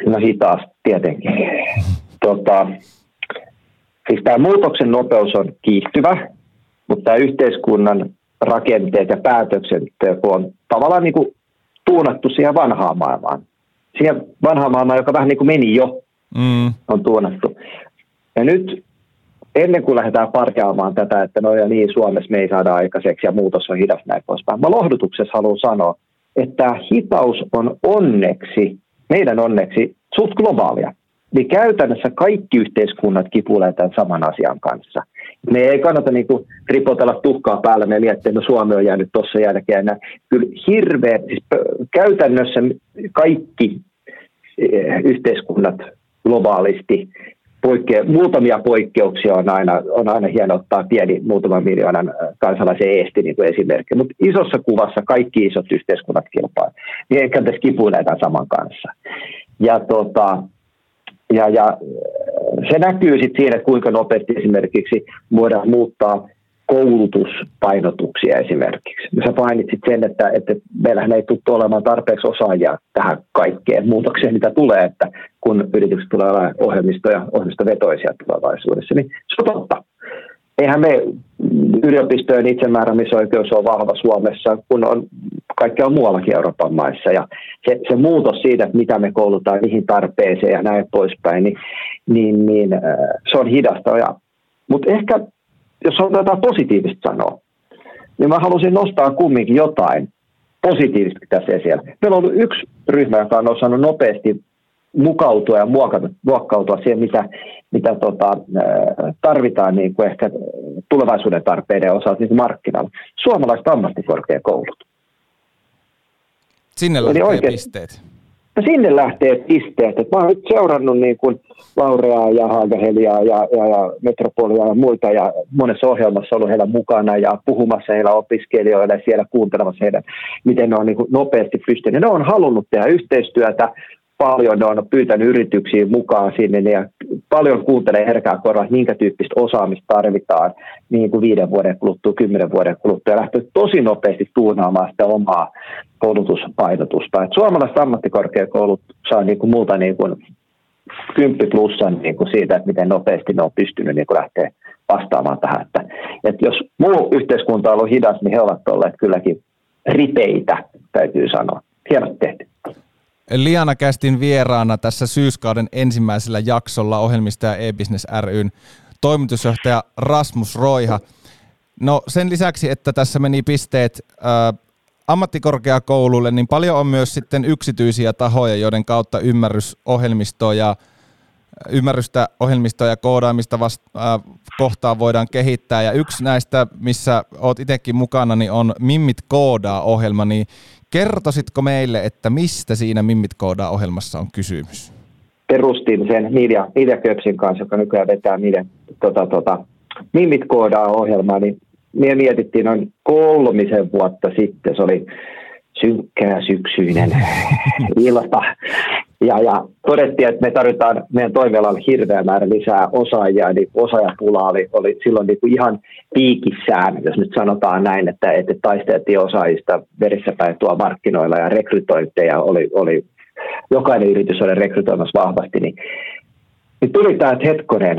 C: No hitaasti tietenkin. Tota, siis tämä muutoksen nopeus on kiihtyvä, mutta tämä yhteiskunnan rakenteet ja päätöksenteko on tavallaan niin kuin tuunattu siihen vanhaan maailmaan. Siihen vanhaan maailmaan, joka vähän niin kuin meni jo, mm. on tuunattu. Ja nyt ennen kuin lähdetään parkeamaan tätä, että no ja niin, Suomessa me ei saada aikaiseksi ja muutos on hidas näin poispäin. Mä lohdutuksessa haluan sanoa, että hitaus on onneksi, meidän onneksi, suht globaalia. Niin käytännössä kaikki yhteiskunnat kipuilevat tämän saman asian kanssa. Me ei kannata niin kuin ripotella tuhkaa päällä meille, että no Suomi on jäänyt tuossa jälkeen. Kyllä hirveä, siis käytännössä kaikki eh, yhteiskunnat globaalisti poikke- muutamia poikkeuksia on aina, on aina hieno ottaa pieni muutaman miljoonan kansalaisen eesti niin esimerkki, mutta isossa kuvassa kaikki isot yhteiskunnat kilpailevat. Niin eikä tässä kipuiletaan saman kanssa. Ja tota, ja, ja se näkyy sitten siinä, että kuinka nopeasti esimerkiksi voidaan muuttaa koulutuspainotuksia esimerkiksi. Sä painitsit sen, että, että meillähän ei tule olemaan tarpeeksi osaajia tähän kaikkeen muutokseen, mitä tulee, että kun yritykset tulee olemaan ohjelmistoja, ohjelmistovetoisia tulevaisuudessa, niin se on totta eihän me yliopistojen itsemääräämisoikeus on vahva Suomessa, kun on kaikkea muuallakin Euroopan maissa. Ja se, se muutos siitä, että mitä me koulutaan, mihin tarpeeseen ja näin poispäin, niin, niin, niin äh, se on hidasta. Mutta ehkä, jos on jotain positiivista sanoa, niin mä haluaisin nostaa kumminkin jotain positiivista tässä esille. Meillä on ollut yksi ryhmä, joka on osannut nopeasti mukautua ja muokata, muokkautua siihen, mitä, mitä tota, tarvitaan niin kuin ehkä tulevaisuuden tarpeiden osalta niin markkinalla. Suomalaiset ammattikorkeakoulut.
A: Sinne lähtee oikein, pisteet.
C: No sinne lähtee pisteet. Et mä oon nyt seurannut niin kuin Laurea ja Haagaheliaa ja, ja, ja Metropolia ja muita ja monessa ohjelmassa ollut heillä mukana ja puhumassa heillä opiskelijoille siellä kuuntelemassa heidän, miten ne on niin kuin nopeasti pystynyt. Ne on halunnut tehdä yhteistyötä, paljon on pyytänyt yrityksiä mukaan sinne ja paljon kuuntelee herkää korvaa, minkä tyyppistä osaamista tarvitaan niin kuin viiden vuoden kuluttua, kymmenen vuoden kuluttua ja lähtee tosi nopeasti tuunaamaan sitä omaa koulutuspainotusta. Et suomalaiset ammattikorkeakoulut saa niin kuin multa niin kuin 10 plussan niin kuin siitä, että miten nopeasti ne on pystynyt niin kuin lähteä vastaamaan tähän. Että, että jos muu yhteiskunta on ollut hidas, niin he ovat olleet kylläkin ripeitä, täytyy sanoa. Hienosti tehty.
A: Liana Kästin vieraana tässä syyskauden ensimmäisellä jaksolla ohjelmista ja e-business ryn toimitusjohtaja Rasmus Roiha. No sen lisäksi, että tässä meni pisteet ää, ammattikorkeakoululle, niin paljon on myös sitten yksityisiä tahoja, joiden kautta ymmärrys ohjelmistoa ja ymmärrystä ohjelmistoa ja koodaamista vasta, äh, kohtaan voidaan kehittää. Ja yksi näistä, missä olet itsekin mukana, niin on Mimmit koodaa ohjelma. Niin Kertoisitko meille, että mistä siinä Mimmit koodaa ohjelmassa on kysymys?
C: Perustin sen Media, Media Köpsin kanssa, joka nykyään vetää Media, tota, tota, Mimmit koodaa ohjelmaa, niin me mietittiin noin kolmisen vuotta sitten, se oli synkkää syksyinen ilta. Ja, ja todettiin, että me tarvitaan meidän toimialalla hirveä määrä lisää osaajia, niin osaajapula oli, oli silloin niin kuin ihan piikissään, jos nyt sanotaan näin, että, että taisteltiin osaajista verissä päin tuo markkinoilla ja rekrytointeja oli, oli jokainen yritys oli rekrytoimassa vahvasti, niin, niin tuli tämä, että hetkonen,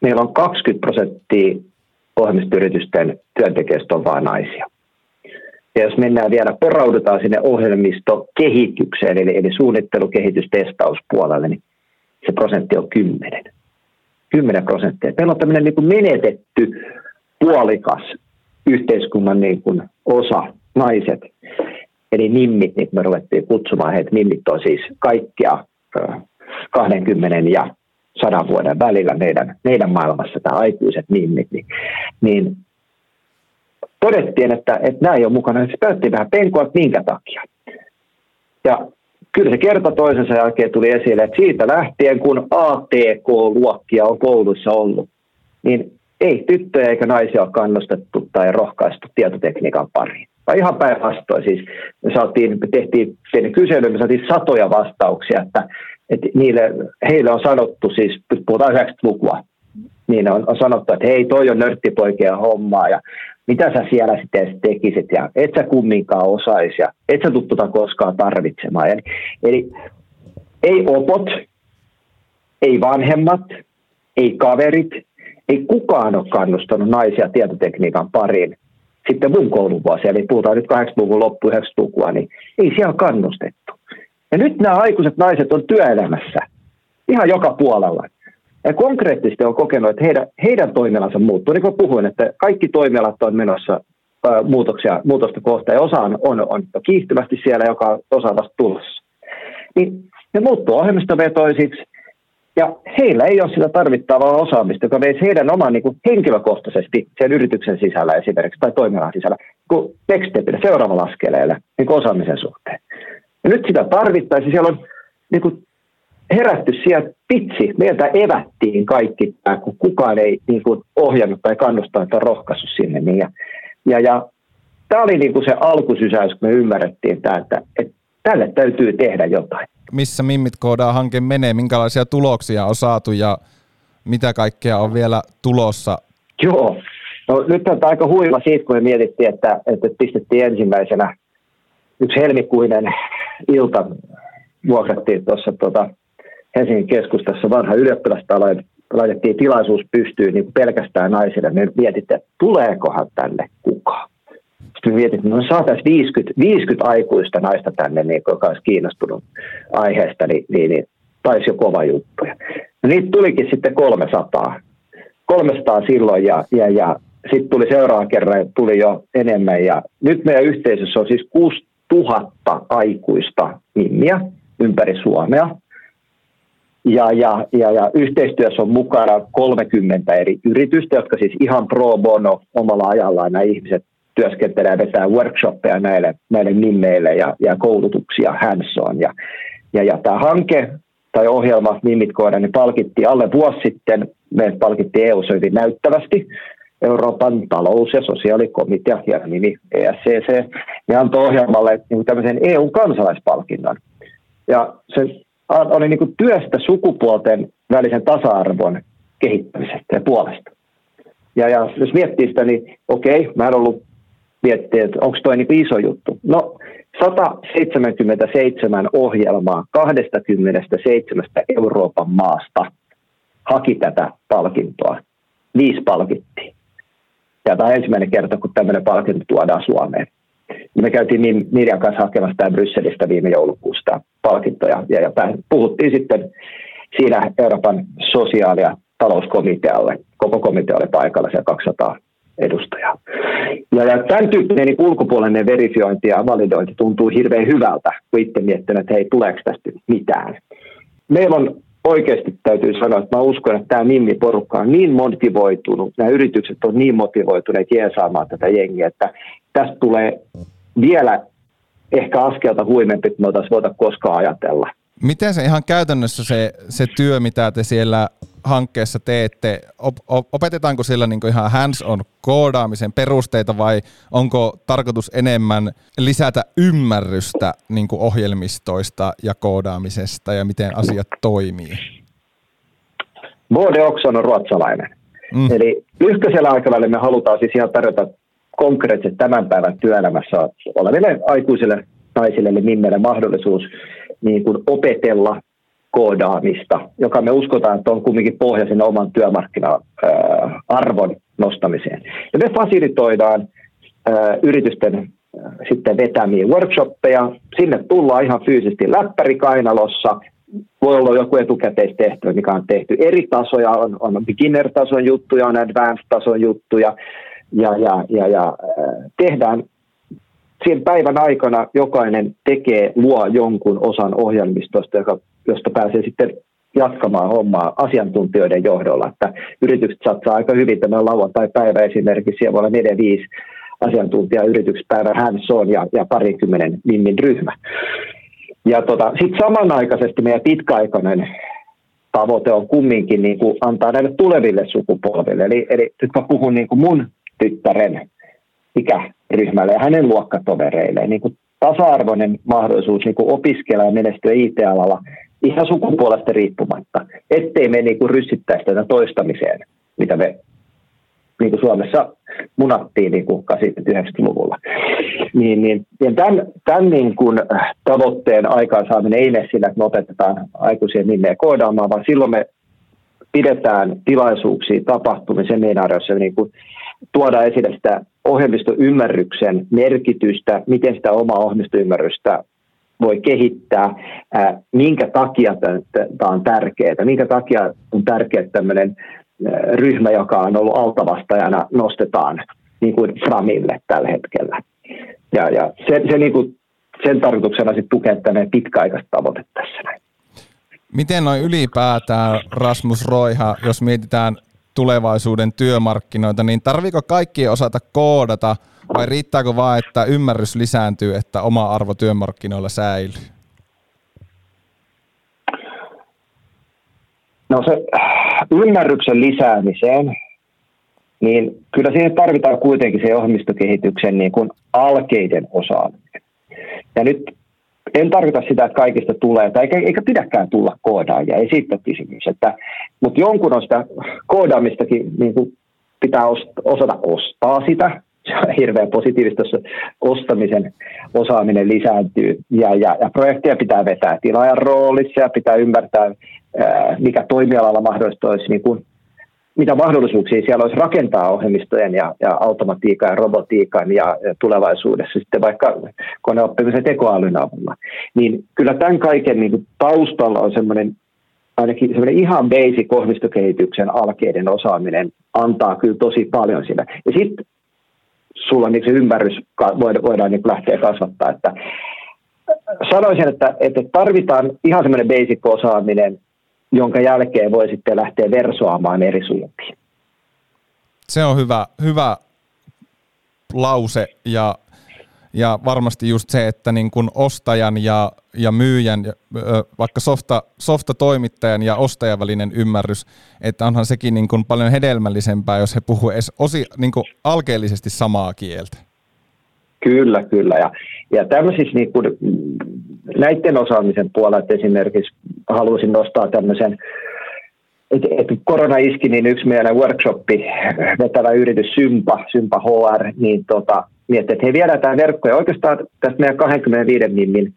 C: meillä on 20 prosenttia ohjelmistoyritysten työntekijöistä on vain naisia. Ja jos mennään vielä, poraudutaan sinne ohjelmistokehitykseen, eli, eli suunnittelu, kehitys, testauspuolelle, niin se prosentti on 10. 10 prosenttia. Meillä on tämmöinen niin kuin menetetty puolikas yhteiskunnan niin kuin osa, naiset, eli nimmit, niin me ruvettiin kutsumaan heitä, nimmit on siis kaikkia 20 ja 100 vuoden välillä meidän, meidän maailmassa, tämä aikuiset nimmit, niin, niin todettiin, että, että nämä ei ole mukana. Se päätti vähän penkua, että minkä takia. Ja kyllä se kerta toisensa jälkeen tuli esille, että siitä lähtien, kun ATK-luokkia on kouluissa ollut, niin ei tyttöjä eikä naisia ole kannustettu tai rohkaistu tietotekniikan pariin. Vai ihan päinvastoin. Siis me, saatiin, me tehtiin pieni kysely, me saatiin satoja vastauksia, että, että niille, heille on sanottu, siis puhutaan 90-lukua, niin on, on sanottu, että hei, toi on nörttipoikien hommaa ja mitä sä siellä sitten tekisit ja et sä kumminkaan osaisi ja et sä tuttuta koskaan tarvitsemaan. Eli, eli ei opot, ei vanhemmat, ei kaverit, ei kukaan ole kannustanut naisia tietotekniikan pariin. Sitten mun kouluvuosia, eli puhutaan nyt 80-luvun loppu 90-lukua, niin ei siellä kannustettu. Ja nyt nämä aikuiset naiset on työelämässä ihan joka puolella. Konkreettisesti on kokenut, että heidän, heidän toimialansa muuttuu. Niin kuin puhuin, että kaikki toimialat on menossa ää, muutoksia, muutosta kohtaan ja osa on, on, on kiihtyvästi siellä, joka osa vasta tulossa. Niin ne muuttuu ohjelmistovetoisiksi ja heillä ei ole sitä tarvittavaa osaamista, joka veisi heidän oman niin kuin henkilökohtaisesti sen yrityksen sisällä esimerkiksi tai toimialan sisällä niin next seuraavalla askeleelle niin osaamisen suhteen. Ja nyt sitä tarvittaisiin. Siellä on niin kuin herätty sieltä, pitsi, meiltä evättiin kaikki tämä, kun kukaan ei niin kuin, ohjannut tai kannustanut tai rohkaissut sinne. Niin ja, ja, ja tämä oli niin kuin se alkusysäys, kun me ymmärrettiin tämä, että, että tälle täytyy tehdä jotain.
A: Missä Mimmit koodaa hanke menee, minkälaisia tuloksia on saatu ja mitä kaikkea on vielä tulossa?
C: Joo, no nyt on aika huima siitä, kun me mietittiin, että, että pistettiin ensimmäisenä yksi helmikuinen ilta vuokrattiin tuossa tuota, Helsingin keskustassa vanha ylioppilastalo laitettiin tilaisuus pystyyn niin pelkästään naisille. Me mietittiin, että tuleekohan tänne kukaan. Sitten me mietittiin, että no saataisiin 50, 50 aikuista naista tänne, niin, joka olisi kiinnostunut aiheesta, niin, niin, niin taisi jo kova juttu. No, niitä tulikin sitten 300. 300 silloin ja, ja, ja sitten tuli seuraavan kerran, tuli jo enemmän. Ja nyt meidän yhteisössä on siis 6000 aikuista nimiä ympäri Suomea. Ja, ja, ja, ja yhteistyössä on mukana 30 eri yritystä, jotka siis ihan pro bono omalla ajallaan nämä ihmiset työskentelee ja vetää workshoppeja näille, näille nimeille ja, ja koulutuksia hands on. Ja, ja, ja tämä hanke tai ohjelma Nimmit koodaan, niin palkittiin alle vuosi sitten, me palkittiin eu hyvin näyttävästi, Euroopan talous- ja sosiaalikomitea, hieno nimi ESCC, ne antoi ohjelmalle niin tämmöisen EU-kansalaispalkinnon. Ja se oli niin kuin työstä sukupuolten välisen tasa-arvon kehittämisestä ja puolesta. Ja, ja jos miettii sitä, niin okei, mä en ollut miettiä, että onko toi niin iso juttu. No, 177 ohjelmaa 27 Euroopan maasta haki tätä palkintoa. Viisi palkittiin. Ja tämä on ensimmäinen kerta, kun tämmöinen palkinto tuodaan Suomeen. Me käytiin Mirjan kanssa hakemassa tämä Brysselistä viime joulukuusta palkintoja ja, ja puhuttiin sitten siinä Euroopan sosiaali- ja talouskomitealle. Koko komitea oli paikalla, siellä 200 edustajaa. Ja, ja tämän tyyppinen niin ulkopuolinen verifiointi ja validointi tuntuu hirveän hyvältä, kun itse miettinyt, että hei, tuleeko tästä mitään. Meillä on oikeasti täytyy sanoa, että mä uskon, että tämä Mimmi-porukka on niin motivoitunut, nämä yritykset on niin motivoituneet jeesaamaan tätä jengiä, että tästä tulee vielä ehkä askelta huimempi, että me oltaisiin voita koskaan ajatella.
A: Miten se ihan käytännössä se, se työ, mitä te siellä hankkeessa teette, op, op, opetetaanko siellä niin ihan hands-on koodaamisen perusteita vai onko tarkoitus enemmän lisätä ymmärrystä niin ohjelmistoista ja koodaamisesta ja miten asiat toimii?
C: Både Oxon on ruotsalainen. Mm. Eli lyhkäisellä aikavälillä me halutaan siis ihan tarjota konkreettisesti tämän päivän työelämässä oleville aikuisille naisille, eli nimelle mahdollisuus niin kuin opetella koodaamista, joka me uskotaan, että on kumminkin pohja sinne oman työmarkkina-arvon nostamiseen. Ja me fasilitoidaan yritysten sitten vetämiä workshoppeja. Sinne tullaan ihan fyysisesti läppäri kainalossa. Voi olla joku etukäteistehtävä, mikä on tehty. Eri tasoja on, on beginner-tason juttuja, on advanced-tason juttuja. Ja, ja, ja, ja tehdään siinä päivän aikana jokainen tekee, luo jonkun osan ohjelmistosta, joka, josta pääsee sitten jatkamaan hommaa asiantuntijoiden johdolla. Että yritykset satsaa aika hyvin tämä lauantai-päivä esimerkiksi, siellä voi olla 4-5 asiantuntija yrityspäivä hands on ja, ja parikymmenen nimmin ryhmä. Ja tota, sitten samanaikaisesti meidän pitkäaikainen tavoite on kumminkin niin kuin antaa näille tuleville sukupolville. Eli, eli nyt mä puhun niin kuin mun tyttären ikäryhmälle ja hänen luokkatovereille niin tasa-arvoinen mahdollisuus niin kuin opiskella ja menestyä IT-alalla ihan sukupuolesta riippumatta, ettei me niin kuin ryssittäisi tätä toistamiseen, mitä me niin kuin Suomessa munattiin niin kuin 80-90-luvulla. Niin, niin, ja tämän, tämän niin kuin tavoitteen aikaansaaminen ei mene sillä, että me opetetaan aikuisia nimeä koodaamaan, vaan silloin me pidetään tilaisuuksia, tapahtumia, seminaareissa, niin kuin tuodaan esille sitä ohjelmistoymmärryksen merkitystä, miten sitä omaa ohjelmistoymmärrystä voi kehittää, ää, minkä takia tämä on tärkeää, minkä takia on tärkeää tämmöinen ryhmä, joka on ollut altavastajana, nostetaan niin kuin Framille tällä hetkellä. Ja, ja se, se niin kuin, sen tarkoituksena sitten tukea tänne pitkäaikaista tavoite tässä.
A: Miten noin ylipäätään, Rasmus Roiha, jos mietitään tulevaisuuden työmarkkinoita, niin tarviiko kaikki osata koodata vai riittääkö vain, että ymmärrys lisääntyy, että oma arvo työmarkkinoilla säilyy?
C: No se ymmärryksen lisäämiseen, niin kyllä siihen tarvitaan kuitenkin se ohjelmistokehityksen niin kuin alkeiden osaaminen. Ja nyt en tarkoita sitä, että kaikista tulee, tai eikä, eikä pidäkään tulla koodaajia, ei siitä kysymys. Että, mutta jonkun on sitä koodaamistakin niin kuin pitää osata ostaa sitä, se on hirveän positiivista, jos ostamisen osaaminen lisääntyy ja, ja, ja projekteja pitää vetää tilaajan roolissa ja pitää ymmärtää, mikä toimialalla mahdollista olisi, niin kuin, mitä mahdollisuuksia siellä olisi rakentaa ohjelmistojen ja, ja automatiikan ja robotiikan ja, ja tulevaisuudessa sitten vaikka koneoppimisen tekoälyn avulla. Niin kyllä tämän kaiken niin kuin taustalla on semmoinen ainakin semmoinen ihan basic ohjelmistokehityksen alkeiden osaaminen antaa kyllä tosi paljon sitä. Ja sitten sulla niin se ymmärrys voidaan, voidaan niin lähteä kasvattaa. Että sanoisin, että, että tarvitaan ihan semmoinen basic osaaminen, jonka jälkeen voi sitten lähteä versoamaan eri suuntiin.
A: Se on hyvä, hyvä lause ja ja varmasti just se, että niin kuin ostajan ja, ja myyjän, vaikka softa, softa-toimittajan ja ostajan välinen ymmärrys, että onhan sekin niin kuin paljon hedelmällisempää, jos he puhuvat edes osi, niin alkeellisesti samaa kieltä.
C: Kyllä, kyllä. Ja, ja tämmöisissä niin kuin, näiden osaamisen puolella esimerkiksi haluaisin nostaa tämmöisen et, et korona iski, niin yksi meidän workshoppi vetävä yritys Sympa, Sympa HR, niin tota, miettii, että he viedään tämä verkko. Ja oikeastaan tästä meidän 25 minnin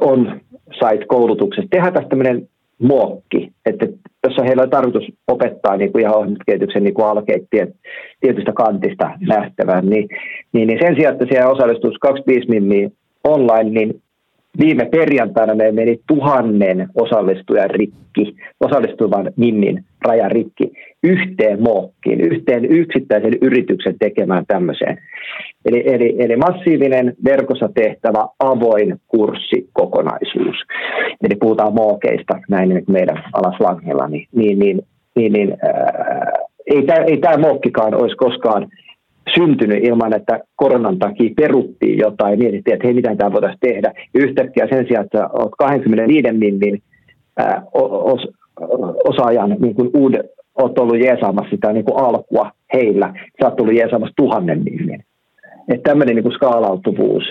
C: on site-koulutuksesta tehdään tästä tämmöinen muokki, että jossa heillä on tarkoitus opettaa niin kuin ihan ohjelmiskehityksen niin alkeet tietystä kantista nähtävän, niin, niin, niin sen sijaan, että siellä osallistuisi 25 minniä online, niin viime perjantaina me meni tuhannen osallistujan rikki, osallistuvan minnin raja rikki yhteen mookkiin, yhteen yksittäisen yrityksen tekemään tämmöiseen. Eli, eli, eli massiivinen verkossa tehtävä avoin kurssikokonaisuus. Eli puhutaan mookeista näin niin meidän alaslangilla, niin, niin, niin, niin, niin ää, ei tämä ei mookkikaan olisi koskaan syntynyt ilman, että koronan takia peruttiin jotain, mietittiin, että hei, mitä tämä voitaisiin tehdä. Ja yhtäkkiä sen sijaan, että olet 25 minnin ää, os, osaajan niin kuin uuden, olet ollut jeesaamassa sitä niin kuin alkua heillä, sä oot tullut jeesaamassa tuhannen minnin. Että tämmöinen niin kuin skaalautuvuus.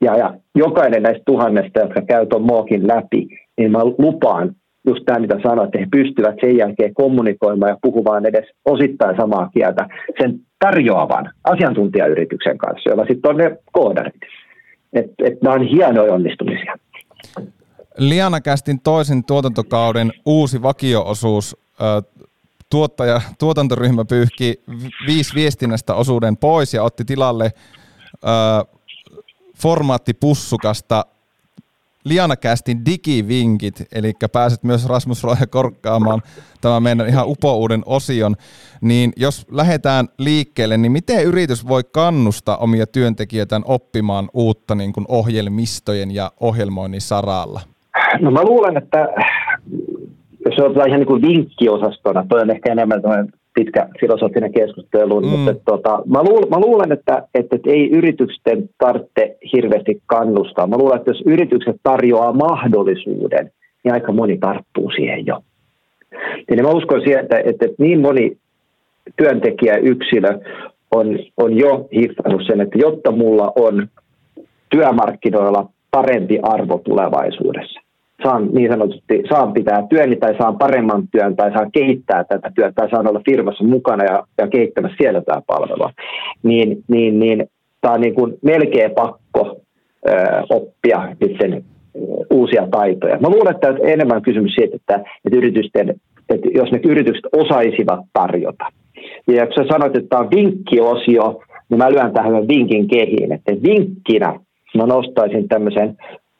C: Ja, ja jokainen näistä tuhannesta, jotka käy tuon mookin läpi, niin mä lupaan just tämä, mitä sanoit, että he pystyvät sen jälkeen kommunikoimaan ja puhumaan edes osittain samaa kieltä sen tarjoavan asiantuntijayrityksen kanssa, jolla sitten on ne koodarit. Että et nämä on hienoja onnistumisia.
A: Lianakästin toisen tuotantokauden uusi vakioosuus tuottaja, tuotantoryhmä pyyhki viisi viestinnästä osuuden pois ja otti tilalle formaattipussukasta Lianakästin digivinkit, eli pääset myös Rasmus Roja korkkaamaan tämän meidän ihan upouuden osion, niin jos lähdetään liikkeelle, niin miten yritys voi kannustaa omia työntekijöitään oppimaan uutta niin kuin ohjelmistojen ja ohjelmoinnin saralla?
C: No mä luulen, että jos otetaan ihan niin kuin vinkkiosastona, toi on ehkä enemmän pitkä filosofinen keskustelu, mm. mutta tota, mä, luulen, mä luulen, että, että, että ei yritysten tarvitse hirveästi kannustaa. Mä luulen, että jos yritykset tarjoaa mahdollisuuden, niin aika moni tarttuu siihen jo. Eli mä uskon siihen, että, että niin moni työntekijä yksilö on, on jo hiffannut sen, että jotta mulla on työmarkkinoilla parempi arvo tulevaisuudessa, saan niin sanotusti, saan pitää työni tai saan paremman työn tai saan kehittää tätä työtä tai saan olla firmassa mukana ja, ja kehittämässä siellä tämä palvelua, niin, niin, niin tämä on niin kuin melkein pakko ö, oppia sitten uusia taitoja. Mä luulen, että enemmän kysymys siitä, että, että, yritysten, että jos ne yritykset osaisivat tarjota. Ja kun sä sanoit, että tämä on vinkkiosio, niin mä lyön tähän vinkin kehiin, että vinkkinä mä nostaisin tämmöisen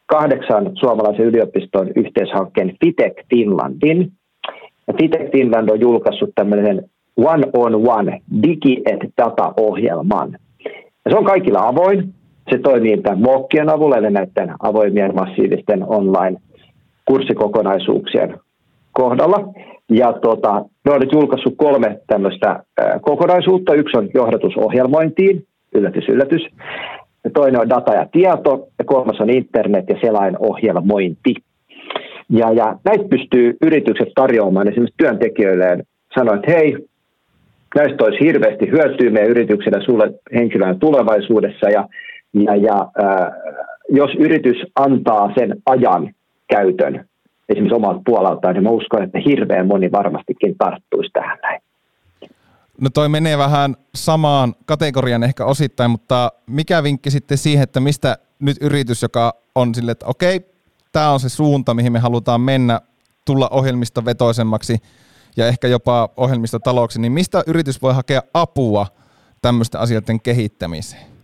C: kahdeksan suomalaisen yliopiston yhteishankkeen Fitec Finlandin. Fitec Finland on julkaissut tämmöisen one-on-one digi- et data-ohjelman. Ja se on kaikilla avoin. Se toimii tämän MOOCien avulla, eli näiden avoimien massiivisten online-kurssikokonaisuuksien kohdalla. Ja tota, ne on nyt julkaissut kolme tämmöistä kokonaisuutta. Yksi on johdatusohjelmointiin, yllätys, yllätys ja toinen on data ja tieto, ja kolmas on internet ja selainohjelmointi. Ja, ja näitä pystyy yritykset tarjoamaan esimerkiksi työntekijöilleen, sanoa, että hei, näistä olisi hirveästi hyötyä meidän yrityksellä sulle henkilönä tulevaisuudessa, ja, ja, ja äh, jos yritys antaa sen ajan käytön esimerkiksi omalta puoleltaan, niin mä uskon, että hirveän moni varmastikin tarttuisi tähän näin.
A: No toi menee vähän samaan kategorian ehkä osittain, mutta mikä vinkki sitten siihen, että mistä nyt yritys, joka on sille, että okei, tämä on se suunta, mihin me halutaan mennä, tulla ohjelmista vetoisemmaksi ja ehkä jopa ohjelmistotaloksi, niin mistä yritys voi hakea apua tämmöisten asioiden kehittämiseen?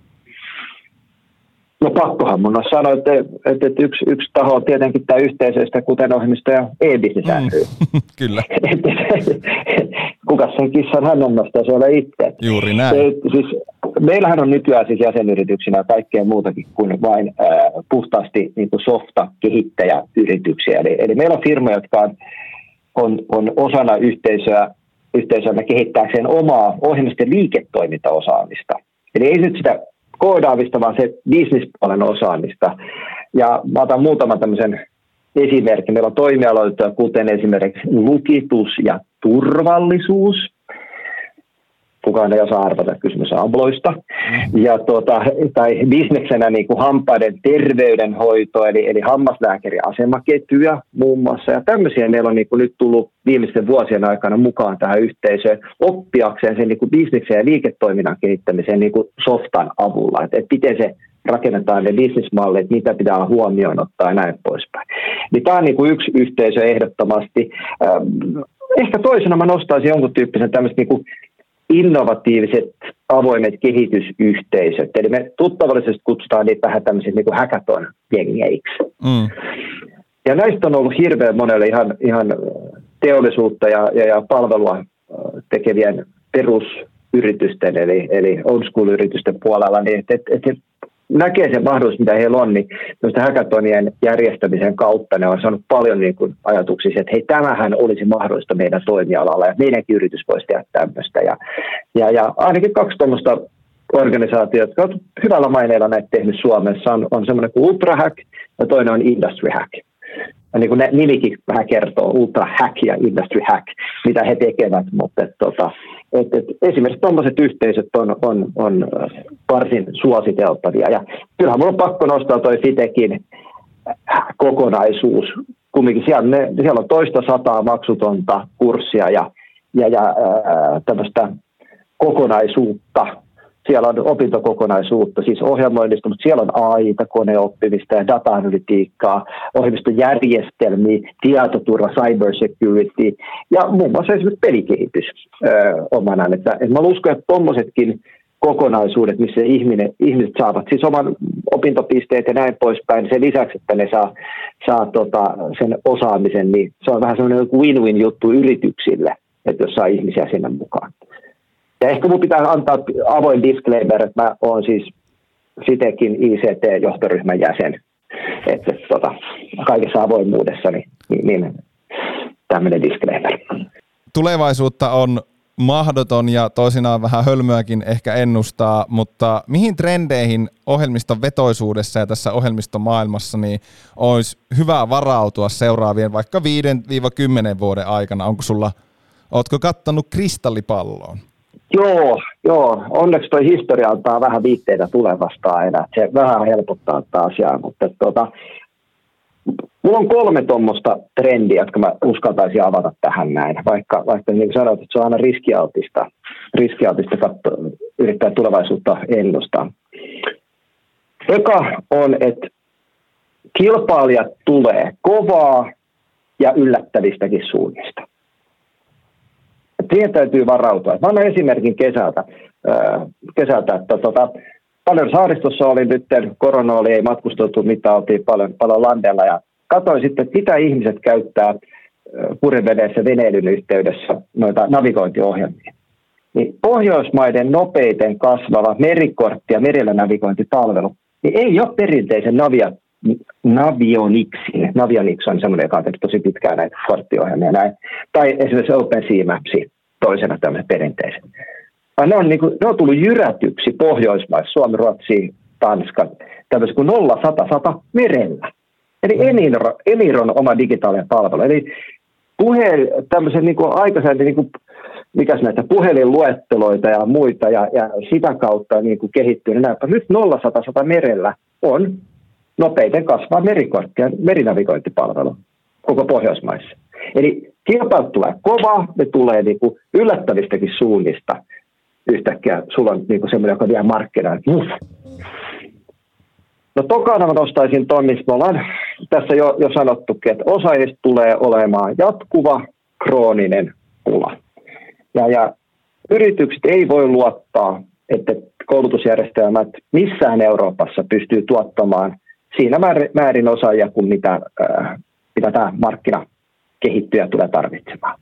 C: No pakkohan mun on sanoa, että, että, että yksi, yksi taho on tietenkin tämä yhteisöistä, kuten ohjelmisto ja e-business mm,
A: Kyllä.
C: Kuka sen kissan hän annostaa, se ole itse.
A: Juuri näin. Se,
C: siis, meillähän on nykyään siis jäsenyrityksinä kaikkea muutakin kuin vain äh, puhtaasti niin kuin softa-kehittäjäyrityksiä. Eli, eli meillä on firmoja, jotka on, on, on osana yhteisöä, yhteisöä kehittääkseen omaa ohjelmisten liiketoimintaosaamista. Eli ei nyt sitä koodaavista, vaan se bisnispuolen osaamista. Ja mä otan muutaman tämmöisen esimerkin. Meillä on toimialoita, kuten esimerkiksi lukitus ja turvallisuus. Kukaan ei osaa arvata, kysymys abloista. Ja tuota, tai bisneksenä niin kuin hampaiden terveydenhoito, eli, eli hammaslääkäriasemaketjuja muun muassa. Ja tämmöisiä meillä on niin kuin nyt tullut viimeisten vuosien aikana mukaan tähän yhteisöön oppiakseen sen niin kuin bisneksen ja liiketoiminnan kehittämiseen niin kuin softan avulla. Että et miten se rakennetaan ne bisnismallit, mitä pitää huomioon ottaa ja näin poispäin. Niin tämä on niin kuin yksi yhteisö ehdottomasti. Ehkä toisena mä nostaisin jonkun tyyppisen tämmöistä niin kuin innovatiiviset avoimet kehitysyhteisöt. Eli me tuttavallisesti kutsutaan niitä vähän tämmöisiksi niin hackathon-jengeiksi. Mm. Ja näistä on ollut hirveän monelle ihan, ihan teollisuutta ja, ja, ja palvelua äh, tekevien perusyritysten, eli, eli old school-yritysten puolella, niin että et, et näkee sen mahdollisuus, mitä heillä on, niin hackathonien järjestämisen kautta ne on saanut paljon niin kuin ajatuksia, että hei, tämähän olisi mahdollista meidän toimialalla ja meidänkin yritys voisi tehdä tämmöistä. Ja, ja, ja ainakin kaksi tuommoista organisaatiota, jotka ovat hyvällä maineella näitä tehnyt Suomessa, on, on semmoinen kuin UltraHack ja toinen on Industry Hack niin kuin ne nimikin vähän kertoo, Ultra Hack ja Industry Hack, mitä he tekevät, mutta et, tota, et, et, esimerkiksi tuommoiset yhteisöt on, on, on varsin suositeltavia. Ja kyllähän minulla on pakko nostaa toi Fitekin kokonaisuus. Kumminkin siellä, ne, siellä on toista sataa maksutonta kurssia ja, ja, ja ää, tämmöistä kokonaisuutta, siellä on opintokokonaisuutta, siis ohjelmoinnista, mutta siellä on AIta, koneoppimista ja data-analytiikkaa, ohjelmistojärjestelmiä, tietoturva, cybersecurity ja muun muassa esimerkiksi pelikehitys omanaan. Että, että mä uskon, että tuommoisetkin kokonaisuudet, missä ihminen, ihmiset saavat siis oman opintopisteet ja näin poispäin, sen lisäksi, että ne saa, saa tota, sen osaamisen, niin se on vähän semmoinen win-win juttu yrityksille, että jos saa ihmisiä sinne mukaan. Ja ehkä minun pitää antaa avoin disclaimer, että mä olen siis sitekin ICT-johtoryhmän jäsen. Että tota, kaikessa avoimuudessa niin, niin, niin tämmöinen disclaimer.
A: Tulevaisuutta on mahdoton ja toisinaan vähän hölmöäkin ehkä ennustaa, mutta mihin trendeihin ohjelmiston vetoisuudessa ja tässä ohjelmistomaailmassa niin olisi hyvä varautua seuraavien vaikka 5-10 vuoden aikana? Onko sulla, ootko kattanut kristallipalloon?
C: Joo, joo. Onneksi tuo historia antaa vähän viitteitä tulevasta aina. Se vähän helpottaa tätä asiaa, mutta tuota, Mulla on kolme tuommoista trendiä, jotka mä uskaltaisin avata tähän näin, vaikka, vaikka niin kuin sanoit, että se on aina riskialtista, riskialtista katso, yrittää tulevaisuutta ennustaa. Eka on, että kilpailijat tulee kovaa ja yllättävistäkin suunnista. Siihen täytyy varautua. Mä annan esimerkin kesältä, kesältä että tota, paljon saaristossa oli nyt, korona oli, ei matkustettu mitään, oltiin paljon, paljon landella ja katsoin sitten, että mitä ihmiset käyttää purjeveneessä veneilyn yhteydessä noita navigointiohjelmia. Niin Pohjoismaiden nopeiten kasvava merikortti ja merillä navigointipalvelu niin ei ole perinteisen navia, Navionixin. Navionix on semmoinen, joka on tehty tosi pitkään näitä korttiohjelmia. Näin. Tai esimerkiksi OpenSea toisena tämmöisen perinteisen. Ne on, niin kuin, ne on tullut jyrätyksi Pohjoismaissa, Suomi, Ruotsi, Tanska, tämmöisen kuin 0, 100, 100 merellä. Eli Emir, Emir on oma digitaalinen palvelu. Eli puhel, tämmöisen niin kuin aikaisemmin, niin kuin, mikäs näitä puhelinluetteloita ja muita, ja, ja sitä kautta niin kuin kehittyy. Niin nyt 0100 merellä on nopeiten kasvaa merinavigointipalvelu koko Pohjoismaissa. Eli kilpailu tulee kovaa, ne tulee niin kuin yllättävistäkin suunnista. Yhtäkkiä sulla on niin kuin semmoinen, joka vie markkinaan. No tokana mä nostaisin tuon, missä me ollaan tässä jo, jo sanottukin, että osaajista tulee olemaan jatkuva krooninen pula. Ja, ja yritykset ei voi luottaa, että koulutusjärjestelmät missään Euroopassa pystyy tuottamaan siinä määrin osaajia kuin mitä, äh, mitä tämä markkina kehittyjä tulee tarvitsemaan.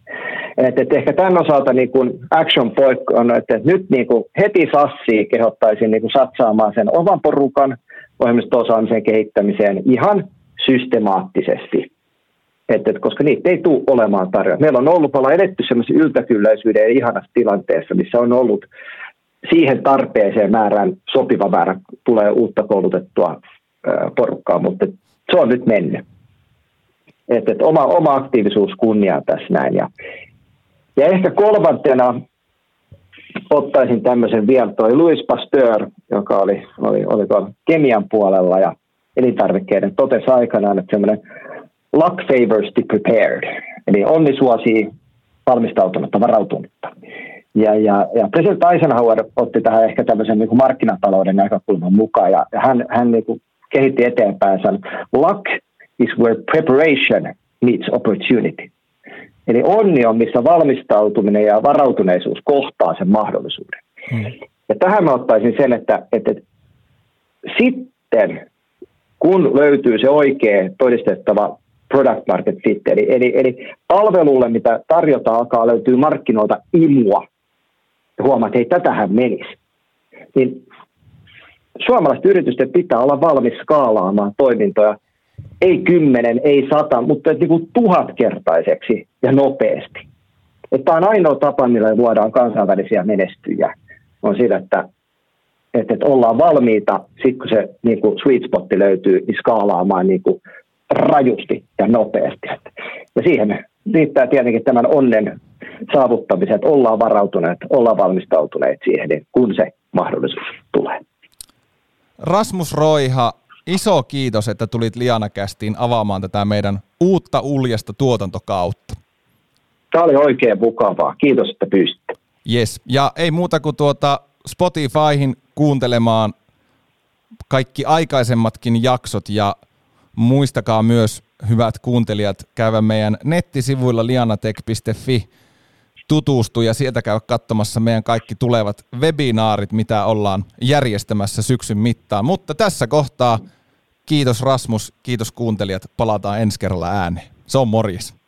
C: Et, et ehkä tämän osalta niin kun action point on, että nyt niin kun heti sassiin kehottaisin niin kun satsaamaan sen oman porukan – ohjelmisto-osaamisen kehittämiseen ihan systemaattisesti. Et, et, koska niitä ei tule olemaan tarjolla. Meillä on ollut, olla eletty sellaisen yltäkylläisyyden ja ihanassa tilanteessa, missä on ollut siihen tarpeeseen määrään sopiva määrä tulee uutta koulutettua porukkaa, mutta se on nyt mennyt. Et, et oma, oma aktiivisuus kunniaa tässä näin. Ja, ja ehkä kolmantena ottaisin tämmöisen vielä, toi Louis Pasteur, joka oli, oli, oli tuolla kemian puolella ja elintarvikkeiden, totesi aikanaan, että semmoinen luck favors the prepared, eli onni suosii valmistautunutta, varautunutta. Ja, ja, ja presidentti Eisenhower otti tähän ehkä tämmöisen niin kuin markkinatalouden näkökulman mukaan, ja hän, hän niin kuin kehitti eteenpäin luck is where preparation meets opportunity. Eli onni on, missä valmistautuminen ja varautuneisuus kohtaa sen mahdollisuuden. Hmm. Ja tähän mä ottaisin sen, että, että sitten kun löytyy se oikea todistettava product market fit, eli, eli, eli palvelulle, mitä tarjotaan, alkaa löytyy markkinoilta imua, ja huomaat, että ei tätähän menisi, niin suomalaisten yritysten pitää olla valmis skaalaamaan toimintoja – ei kymmenen, ei sata, mutta niin kuin tuhatkertaiseksi ja nopeasti. Tämä on ainoa tapa, millä luodaan kansainvälisiä menestyjiä. On sillä, että, että, että ollaan valmiita, sitten kun se niin kuin sweet spotti löytyy, niin skaalaamaan niin kuin rajusti ja nopeasti. Ja siihen riittää tietenkin tämän onnen saavuttamiset, että ollaan varautuneet, ollaan valmistautuneet siihen, niin kun se mahdollisuus tulee.
A: Rasmus Roiha, iso kiitos, että tulit Liana-kästiin avaamaan tätä meidän uutta uljasta tuotantokautta.
C: Tämä oli oikein mukavaa. Kiitos, että pyysitte.
A: Yes. Ja ei muuta kuin tuota, Spotifyhin kuuntelemaan kaikki aikaisemmatkin jaksot ja muistakaa myös, hyvät kuuntelijat, käydä meidän nettisivuilla lianatek.fi tutustua ja sieltä käydä katsomassa meidän kaikki tulevat webinaarit, mitä ollaan järjestämässä syksyn mittaan. Mutta tässä kohtaa kiitos Rasmus, kiitos kuuntelijat, palataan ensi kerralla ääneen. Se on morjes.